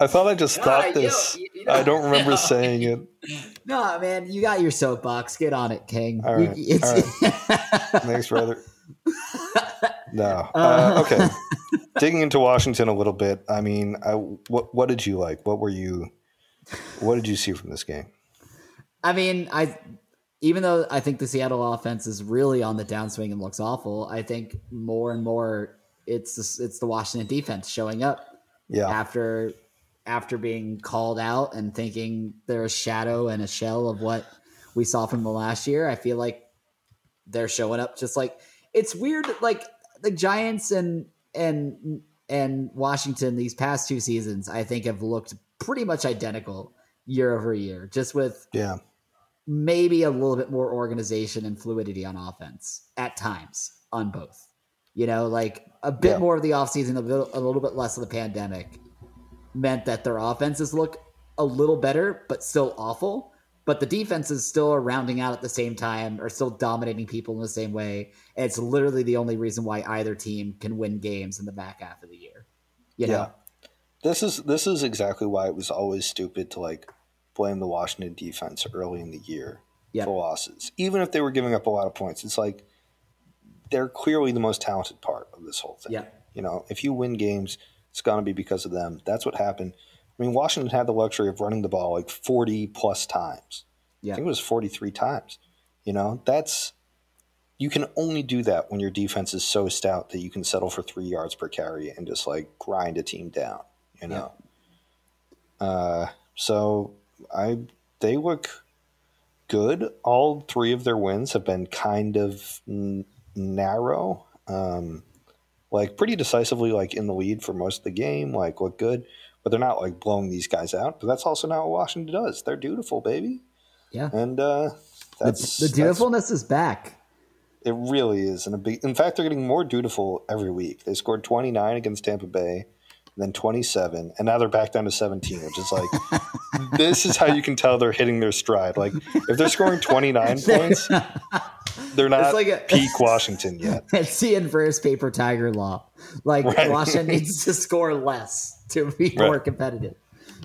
I thought I just thought this.
you- you know-
I don't remember
no.
saying it.
No, man, you got your soapbox. Get on it, King.
All
You-
right,
it's-
Thanks, brother. No. Uh,
Uh,
okay. Digging into Washington a little bit. I mean, I, what what did you like? What were you? What did you see from this game?
I mean, I even though I think the Seattle offense is really on the downswing and looks awful, I think more and more it's the, it's the Washington defense showing up
Yeah.
after after being called out and thinking they're a shadow and a shell of what we saw from the last year. I feel like they're showing up just like it's weird. Like the Giants and and and Washington these past two seasons, I think have looked pretty much identical year over year, just with
Yeah.
maybe a little bit more organization and fluidity on offense at times on both. You know, like a bit
Yeah.
more of the offseason, a little, a little bit less of the pandemic meant that their offenses look a little better, but still awful. But the defenses still are rounding out at the same time, are still dominating people in the same way. And it's literally the only reason why either team can win games in the back half of the year. You know?
Yeah. This is this is exactly why it was always stupid to like blame the Washington defense early in the year
Yeah.
for losses, even if they were giving up a lot of points. It's like they're clearly the most talented part of this whole thing.
Yeah.
You know, if you win games, it's going to be because of them. That's what happened. I mean, Washington had the luxury of running the ball like 40 plus times.
Yeah.
I think it was 43 times. You know, that's you can only do that when your defense is so stout that you can settle for three yards per carry and just like grind a team down. You know, uh, so I they look good. All three of their wins have been kind of n- narrow, um, like pretty decisively, like in the lead for most of the game. Like look good, but they're not like blowing these guys out. But that's also not what Washington does. They're dutiful, baby,
Yeah.
and uh, that's
the
that's-
dutifulness is back.
it really is, and a big. In fact, they're getting more dutiful every week. They scored twenty nine against Tampa Bay, then twenty seven, and now they're back down to seventeen, which is like this is how you can tell they're hitting their stride. Like if they're scoring twenty nine points, they're not it's
like a-
peak Washington yet.
It's the inverse paper tiger law. Like
Right.
Washington needs to score less to be more competitive.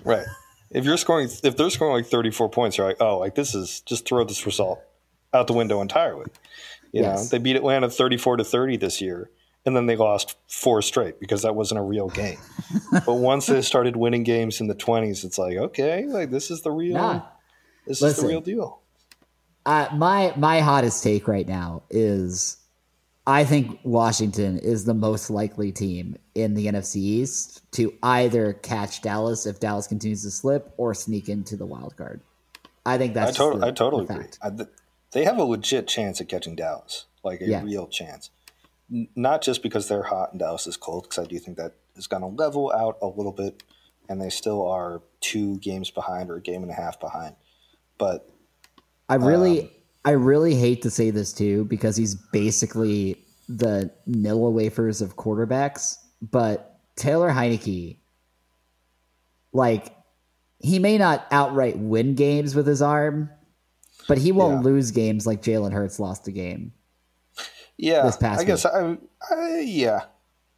Right. If you're scoring, if they're scoring like 34 points, you're like, oh, like this is just throw this result out the window entirely. You
Yes.
know, they beat Atlanta 34 to 30 this year, and then they lost four straight because that wasn't a real game. but once they started winning games in the 20s, it's like, okay, like this is the real,
Nah.
this is the real deal.
Uh, my my hottest take right now is I think Washington is the most likely team in the NFC East to either catch Dallas if Dallas continues to slip or sneak into the wild card. I think that's
I, tot-
the-
I totally
the
agree. I, th- they have a legit chance at catching Dallas, like a
Yeah.
real chance. N- not just because they're hot and Dallas is cold, because I do think that is going to level out a little bit, and they still are two games behind or a game and a half behind. But
I really,
Um,
I really hate to say this too because he's basically the Nilla wafers of quarterbacks. But Taylor Heinicke, like, he may not outright win games with his arm, but he won't
Yeah.
lose games like Jalen Hurts lost a game.
yeah,
This past
I guess I, I, yeah,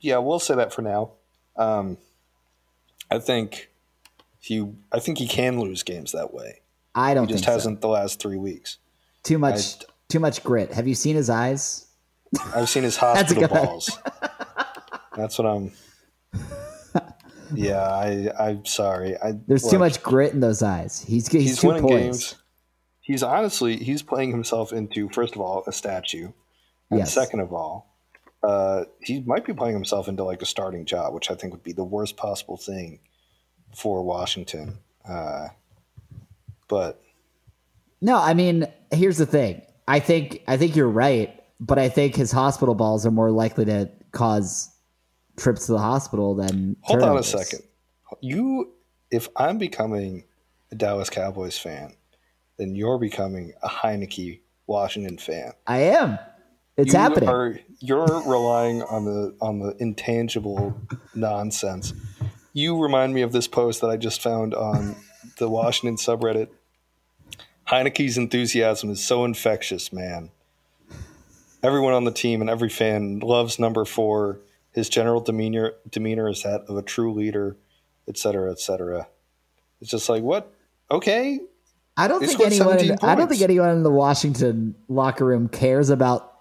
yeah, we'll say that for now. Um, I think he, I think he can lose games that way.
I don't
He just
think so.
hasn't the last three weeks.
Too much, too much grit. Have you seen his eyes?
I've seen his hospital balls. That's what I'm. Yeah, I. I'm sorry. I,
There's too much grit in those eyes. He's he's,
He's
too
winning
poised.
games. He's honestly he's playing himself into first of all a statue, and
Yes.
second of all, uh, he might be playing himself into like a starting job, which I think would be the worst possible thing for Washington. Uh, but
No, I mean, here's the thing. I think I think you're right, but I think his hospital balls are more likely to cause trips to the hospital than
hold on a second. You, if I'm becoming a Dallas Cowboys fan, then you're becoming a Heinicke Washington fan.
I am. It's
you
happening.
Are, you're relying on the on the intangible nonsense. You remind me of this post that I just found on the Washington subreddit. Heinicke's enthusiasm is so infectious, man. Everyone on the team and every fan loves number four. His general demeanor demeanor is that of a true leader, et cetera, et cetera. It's just like what? Okay,
I don't
They
think anyone.
17
I don't think anyone in the Washington locker room cares about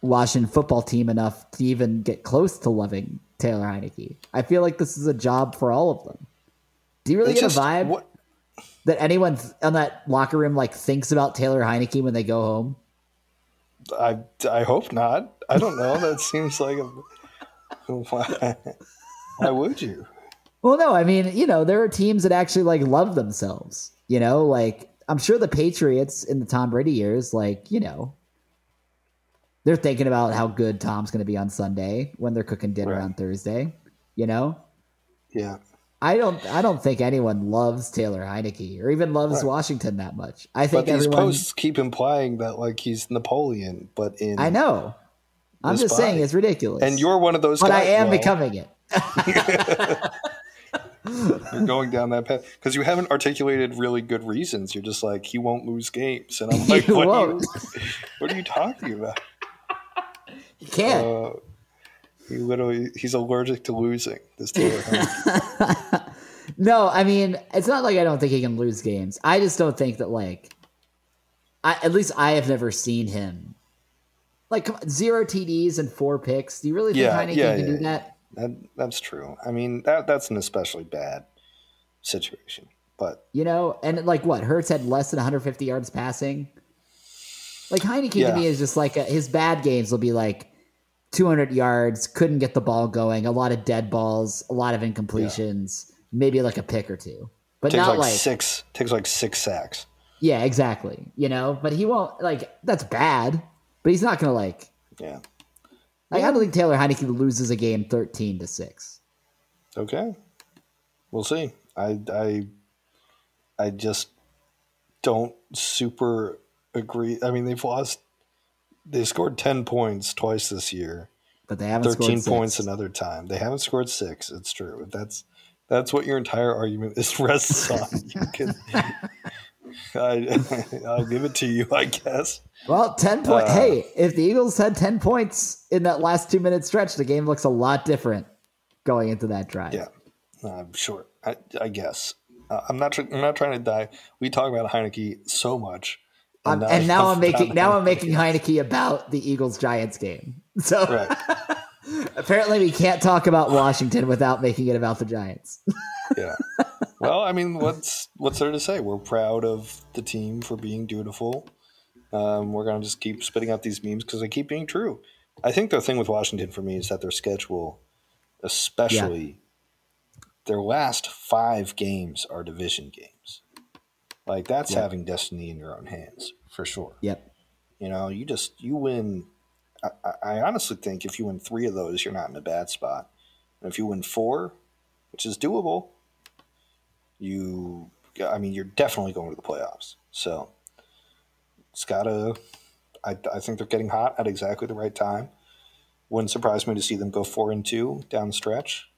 Washington football team enough to even get close to loving Taylor Heinicke. I feel like this is a job for all of them. Do you really
it's
get
just
a vibe
what
that anyone on that locker room like thinks about Taylor Heinicke when they go home?
I, I hope not. I don't know. That seems like a. Why, why would you?
Well, no, I mean, you know, there are teams that actually like love themselves. You know, like I'm sure the Patriots in the Tom Brady years, like you know, they're thinking about how good Tom's going to be on Sunday when they're cooking dinner
Right.
on Thursday. You know,
Yeah.
I don't, I don't think anyone loves Taylor Heinicke or even loves
Right.
Washington that much. I
But
think
these
everyone.
posts keep implying that like he's Napoleon, but in
I know. I'm just saying it's ridiculous.
and you're one of those
but
guys.
I am
well,
becoming it.
You're going down that path because you haven't articulated really good reasons. You're just like he won't lose games, and I'm like, what, Are you, what are you talking about?
You can't.
Uh, he literally he's allergic to losing. This Taylor Heinicke.
No, I mean, it's not like I don't think he can lose games. I just don't think that like I at least I have never seen him like come on, zero TDs and four picks. Do you really think
Yeah,
Heinicke
yeah,
can
yeah,
do that?
that that's true. I mean that that's an especially bad situation, but
You know, and like what Hurts had less than 150 yards passing. Like Heinicke
Yeah.
to me is just like a, his bad games will be like 200 yards, couldn't get the ball going, a lot of dead balls, a lot of incompletions, maybe like a pick or two, but
takes
not
like,
like
six takes like six sacks.
Yeah, exactly. You know, but he won't like that's bad. But he's not gonna like.
Yeah.
Like I don't think Taylor Heinicke loses a game thirteen to six.
Okay. We'll see. I I I just don't super agree. I mean, they've lost they scored 10 points twice this year.
But they haven't
13
scored
points another time. They haven't scored 6. It's true. That's that's what your entire argument is rests on. You can I, I'll give it to you, I guess.
Well, ten point.
Uh,
hey, if the Eagles had ten points in that last two minute stretch, the game looks a lot different going into that drive.
Yeah, I'm sure. I, I guess. Uh, I'm not. Tr- I'm not trying to die. We talk about Heinicke so much,
Um, and now I'm making now I'm making Heinicke about the Eagles Giants game. So
Right.
apparently we can't talk about Washington without making it about the Giants.
yeah. Well, I mean, what's what's there to say? We're proud of the team for being dutiful. Um, we're gonna just keep spitting out these memes because they keep being true. I think the thing with Washington for me is that their schedule, especially their last five games, are division games. Like that's
Yeah.
having destiny in your own hands for sure.
Yep.
You know, you just you win. I, I- I honestly think if you win three of those, you're not in a bad spot. And if you win four, which is doable, you, I mean, you're definitely going to the playoffs. So it's gotta. I, I think they're getting hot at exactly the right time. Wouldn't surprise me to see them go four and two down the stretch,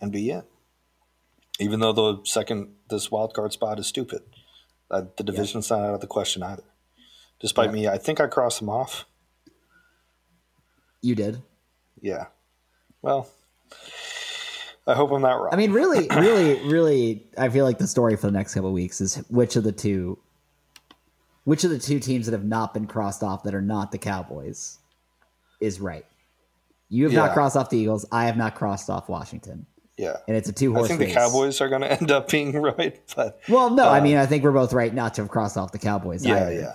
and be it. Even though the second this wild card spot is stupid, uh, the division's not out of the question either. Despite
Yeah.
me, I think I crossed them off.
You did.
Yeah. Well, I hope I'm not wrong.
I mean, really, really, really, I feel like the story for the next couple of weeks is which of the two, which of the two teams that have not been crossed off that are not the Cowboys, is right. You have
Yeah.
not crossed off the Eagles. I have not crossed off Washington,
yeah.
and it's a two horse I
think
race.
the Cowboys are going to end up being right, but
Well, no, I
uh,
mean, I think we're both right not to have crossed off the Cowboys.
yeah,
either.
yeah.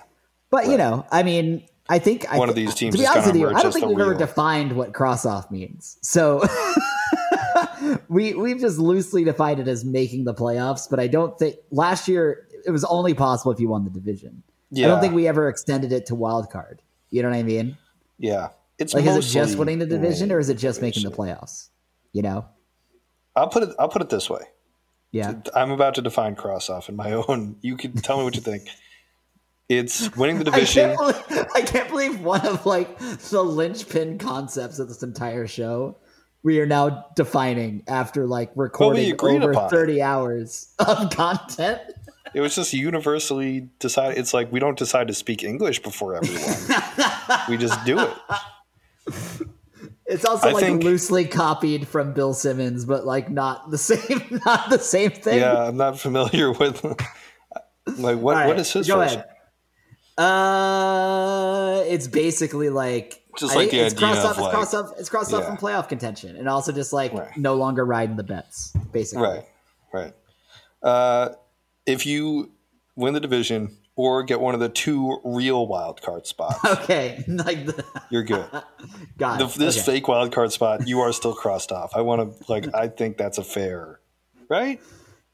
But you know, I mean, I think I
One of these teams
To be
is
honest with you, I don't think we've ever defined what cross off means. So we we've just loosely defined it as making the playoffs. But I don't think last year it was only possible if you won the division.
Yeah.
I don't think we ever extended it to wild card. You know what I mean?
Yeah. It's
Like, is it just winning the division, or is it just making the playoffs? You know?
I'll put it. I'll put it this way.
Yeah.
I'm about to define cross off in my own. You can tell me what you think. It's winning the
I
division.
can't, believe, I can't believe one of like the linchpin concepts of this entire show we are now defining after like recording over
upon
30 hours of content.
It was just universally decided. It's like we don't decide to speak English before everyone. we just do it.
It's also
I
like
think-
loosely copied from Bill Simmons, but like not the same not the same thing.
Yeah, I'm not familiar with. Like what?
Right,
what is his
go
version?
ahead. Uh, it's basically like
Just like
think
the
it's
idea
crossed
of,
off. It's
like-
crossed off. It's crossed off from playoff contention, and also just like
Right.
no longer riding the bets. Basically,
Right, right. Uh, if you win the division or get one of the two real wild card spots,
Okay, like the,
you're good.
got
The,
it.
this
Okay.
fake wild card spot, you are still crossed off. I want to like. I think that's a fair, right?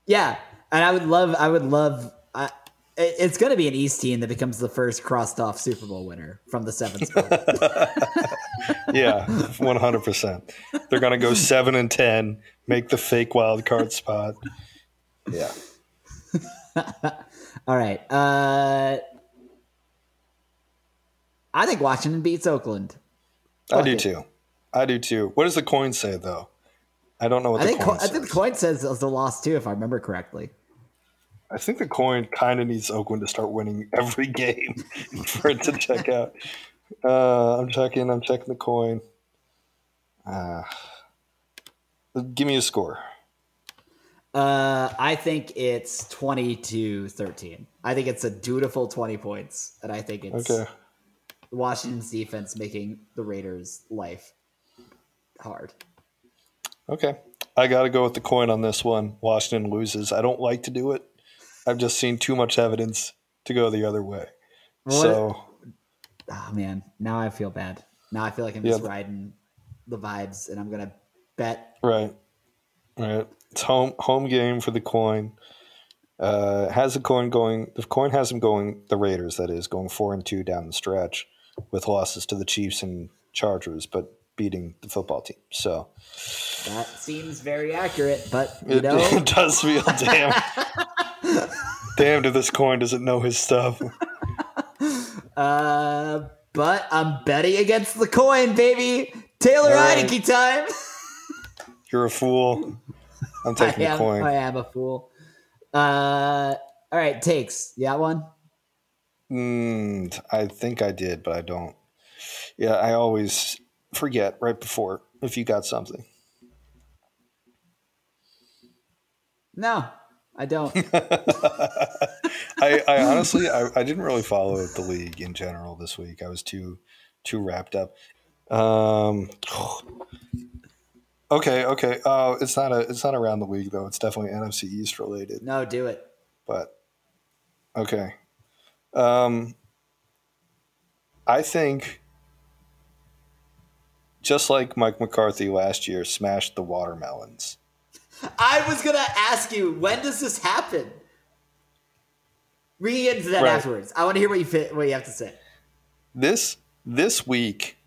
Yeah, and I would love. I would love. I, it's going to be an East team that becomes the first crossed off Super Bowl winner from the seventh spot.
Yeah, one hundred percent. They're gonna go seven and ten, make the fake wild card spot. Yeah,
All right. Uh, I think Washington beats Oakland.
I do
it.
too. I do too. What does the coin say though? I don't know what
I
the
think
coin
co- I think the coin says it was the loss too, if I remember correctly.
I think the coin kind of needs Oakland to start winning every game for it to check out. Uh, I'm checking. I'm checking the coin. Uh, give me a score.
Uh, I think it's twenty to thirteen. I think it's a dutiful twenty points, and I think it's
Okay.
Washington's defense making the Raiders' life hard.
Okay. I got to go with the coin on this one. Washington loses. I don't like to do it. I've just seen too much evidence to go the other way.
Well,
so,
Oh man, now I feel bad. Now I feel like I'm
Yeah.
just riding the vibes, and I'm gonna bet.
right. Right. It's home home game for the coin. Uh, has the coin going? The coin has them going. The Raiders, that is, going four and two down the stretch, with losses to the Chiefs and Chargers, but beating the football team. So
That seems very accurate, but you
it,
know,
it does feel damn. damned if this coin doesn't know his stuff.
uh, but I'm betting against the coin, baby. Taylor
All right.
Heinicke time.
You're a fool. I'm
I
taking the
am,
coin.
I am a fool. Uh, all right, takes. You got one?
Mm, I think I did, but I don't. Yeah, I always forget right before if you got something.
No, I don't.
I, I honestly, I, I didn't really follow the league in general this week. I was too too wrapped up. Um, okay, okay. Oh, it's not a it's not around the league though. It's definitely NFC East related.
No, do it.
But okay. Um, I think just like Mike McCarthy last year smashed the watermelons.
I was gonna ask you when does this happen. We can get into that
Right.
afterwards. I want to hear what you fit, what you have to say.
This this week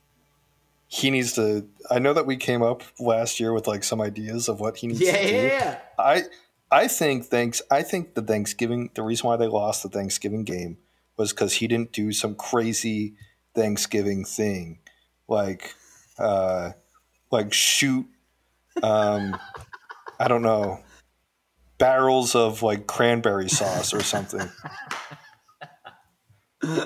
he needs to I know that we came up last year with like some ideas of what he needs
Yeah,
to do.
yeah, yeah.
I I think thanks I think the Thanksgiving the reason why they lost the Thanksgiving game was because he didn't do some crazy Thanksgiving thing like uh like shoot um I don't know barrels of like cranberry sauce or something.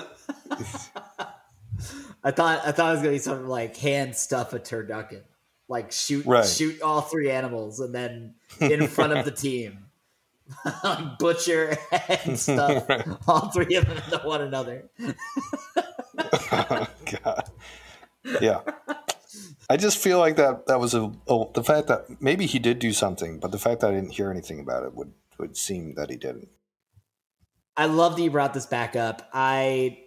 I thought I thought it was gonna be something like hand stuff a turducken, like shoot
Right.
shoot all three animals and then in front of the team, butcher and stuff all three of them into one another.
Oh, God. Yeah. I just feel like that that was a oh, the fact that maybe he did do something, but the fact that I didn't hear anything about it would would seem that he didn't.
I love that you brought this back up. I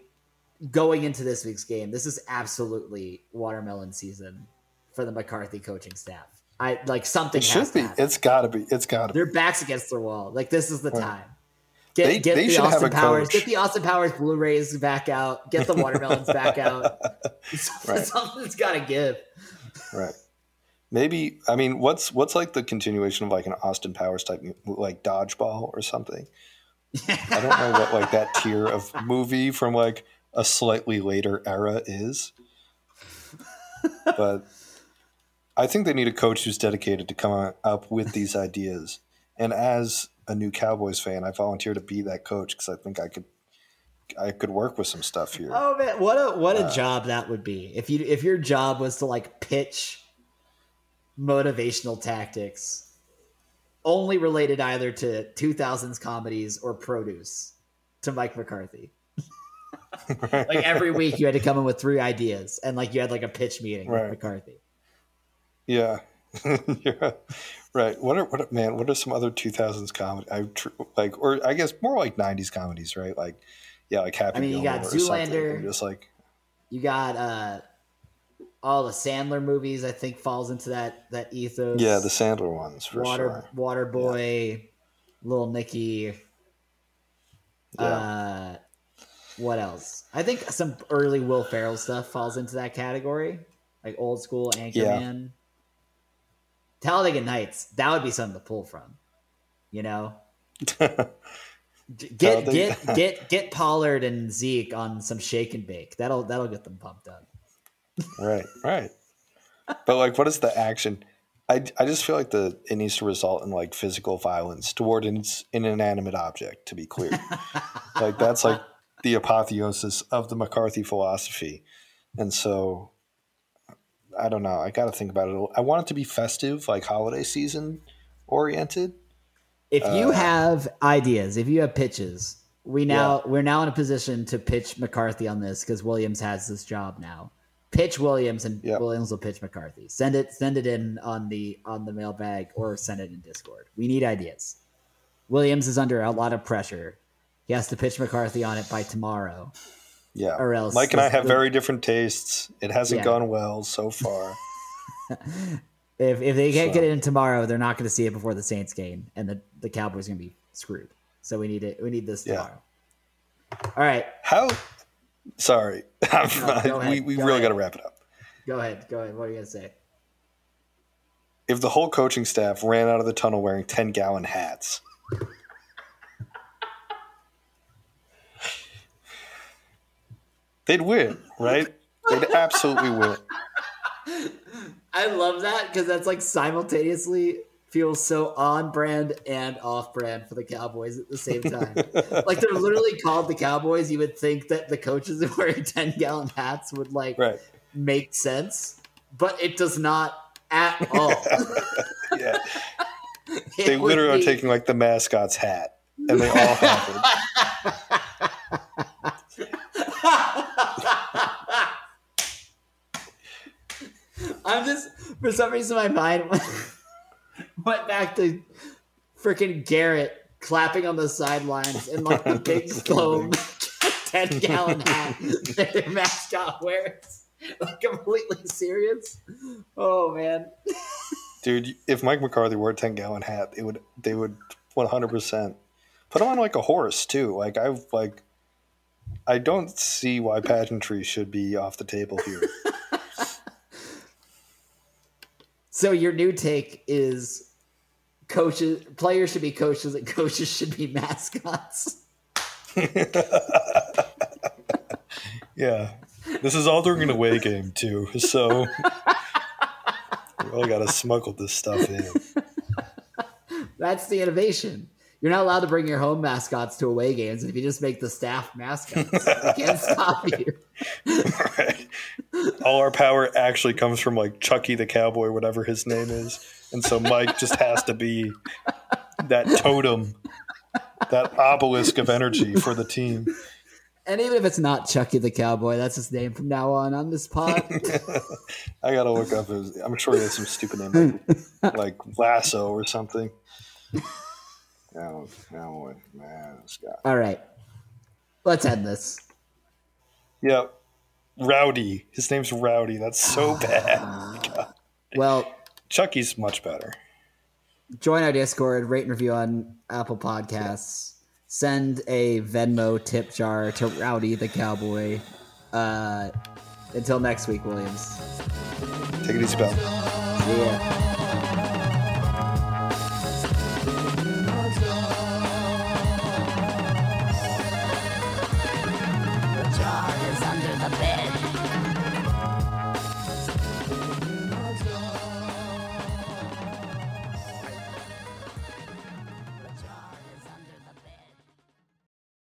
going into this week's game, this is absolutely watermelon season for the McCarthy coaching staff. I like something
It should be.
happen.
It's got to be. It's got to be.
Their backs against the wall. Like this is the
Right.
time. Get
They-
get
they
the Austin Powers.
coach.
Get the Austin Powers Blu-rays back out. Get the watermelons back out.
Right.
Something's got to give.
Right. Maybe I mean, what's what's like the continuation of like an Austin Powers type like dodgeball or something? I don't know what like that tier of movie from like a slightly later era is, but I think they need a coach who's dedicated to come up with these ideas. And as a new Cowboys fan, I volunteer to be that coach because I think I could I could work with some stuff here.
Oh man, what a what
Uh,
a job that would be if you if your job was to like pitch motivational tactics only related either to 2000s comedies or produce to Mike McCarthy. like every week you had to come in with three ideas and like you had like a pitch meeting
Right.
with McCarthy.
Yeah. yeah. Right. What are what are, man? What are some other two thousands comedy? I tr- like, or I guess more like nineties comedies, right? Like, yeah, like Happy
I mean, you
Gilmore
got. Zoolander.
Just like,
You got uh all the Sandler movies I think falls into that that ethos.
yeah, the Sandler ones for
Water
sure.
Water Boy, Little Nicky.
Yeah.
Uh, what else? I think some early Will Ferrell stuff falls into that category, like old school Anchorman. Talladega Nights. That would be something to pull from. You know, get get get get Pollard and Zeke on some shake and bake. That'll that'll get them pumped up.
right. Right. But like, what is the action? I, I just feel like the it needs to result in like physical violence toward an, an inanimate object. To be clear, like that's like the apotheosis of the McCarthy philosophy. And so I don't know. I got to think about it. I want it to be festive, like holiday season oriented.
If you
Uh,
have ideas, if you have pitches, we now we're now in a position to pitch McCarthy on this because Williams has this job now. Pitch Williams and. Williams will pitch McCarthy. Send it send it in on the on the mailbag or send it in Discord. We need ideas. Williams is under a lot of pressure. He has to pitch McCarthy on it by tomorrow.
Yeah.
Or else
Mike and I have
the-
very different tastes. It hasn't
Yeah.
gone well so far.
If if they can't
So-
get it in tomorrow, they're not going to see it before the Saints game, and the, the Cowboys are going to be screwed. So we need it. We need this
Yeah.
tomorrow. All right,
How? Sorry.
go
we we
go
really got to wrap it up.
go ahead. Go ahead. What are you going to say?
If the whole coaching staff ran out of the tunnel wearing 10 gallon hats, they'd win, right? They'd absolutely win.
I love that because that's like simultaneously feels so on brand and off brand for the Cowboys at the same time. like they're literally called the Cowboys. You would think that the coaches wearing ten gallon hats would like
Right.
make sense, but it does not at all.
Yeah. They literally
be-
are taking like the mascot's hat, and they all have it.
I'm just for some reason my mind went, back to freaking Garrett clapping on the sidelines in like the big foam ten gallon hat that their mascot wears. Like completely serious. Oh man.
Dude, if Mike McCarthy wore a ten gallon hat, it would they would one hundred percent put him on like a horse too. Like I've like I don't see why pageantry should be off the table here.
So your new take is coaches players should be coaches and coaches should be mascots.
yeah. This is all during an away game too, so we all gotta smuggle this stuff in.
That's the innovation. You're not allowed to bring your home mascots to away games if you just make the staff mascots. I can't stop you.
Right. All our power actually comes from like Chucky the Cowboy, whatever his name is. And so Mike just has to be that totem, that obelisk of energy for the team.
And even if it's not Chucky the Cowboy, that's his name from now on on this pod.
I gotta look up his I'm sure he has some stupid name like, like Lasso or something. Now, now, man, Scott.
All right. Let's end this.
Yep. Rowdy. His name's Rowdy. That's so bad.
Well,
Chucky's much better.
join our Discord, rate and review on Apple Podcasts. Send a Venmo tip jar to Rowdy the Cowboy. Uh, until next week, Williams.
Take it easy, pal.
Yeah.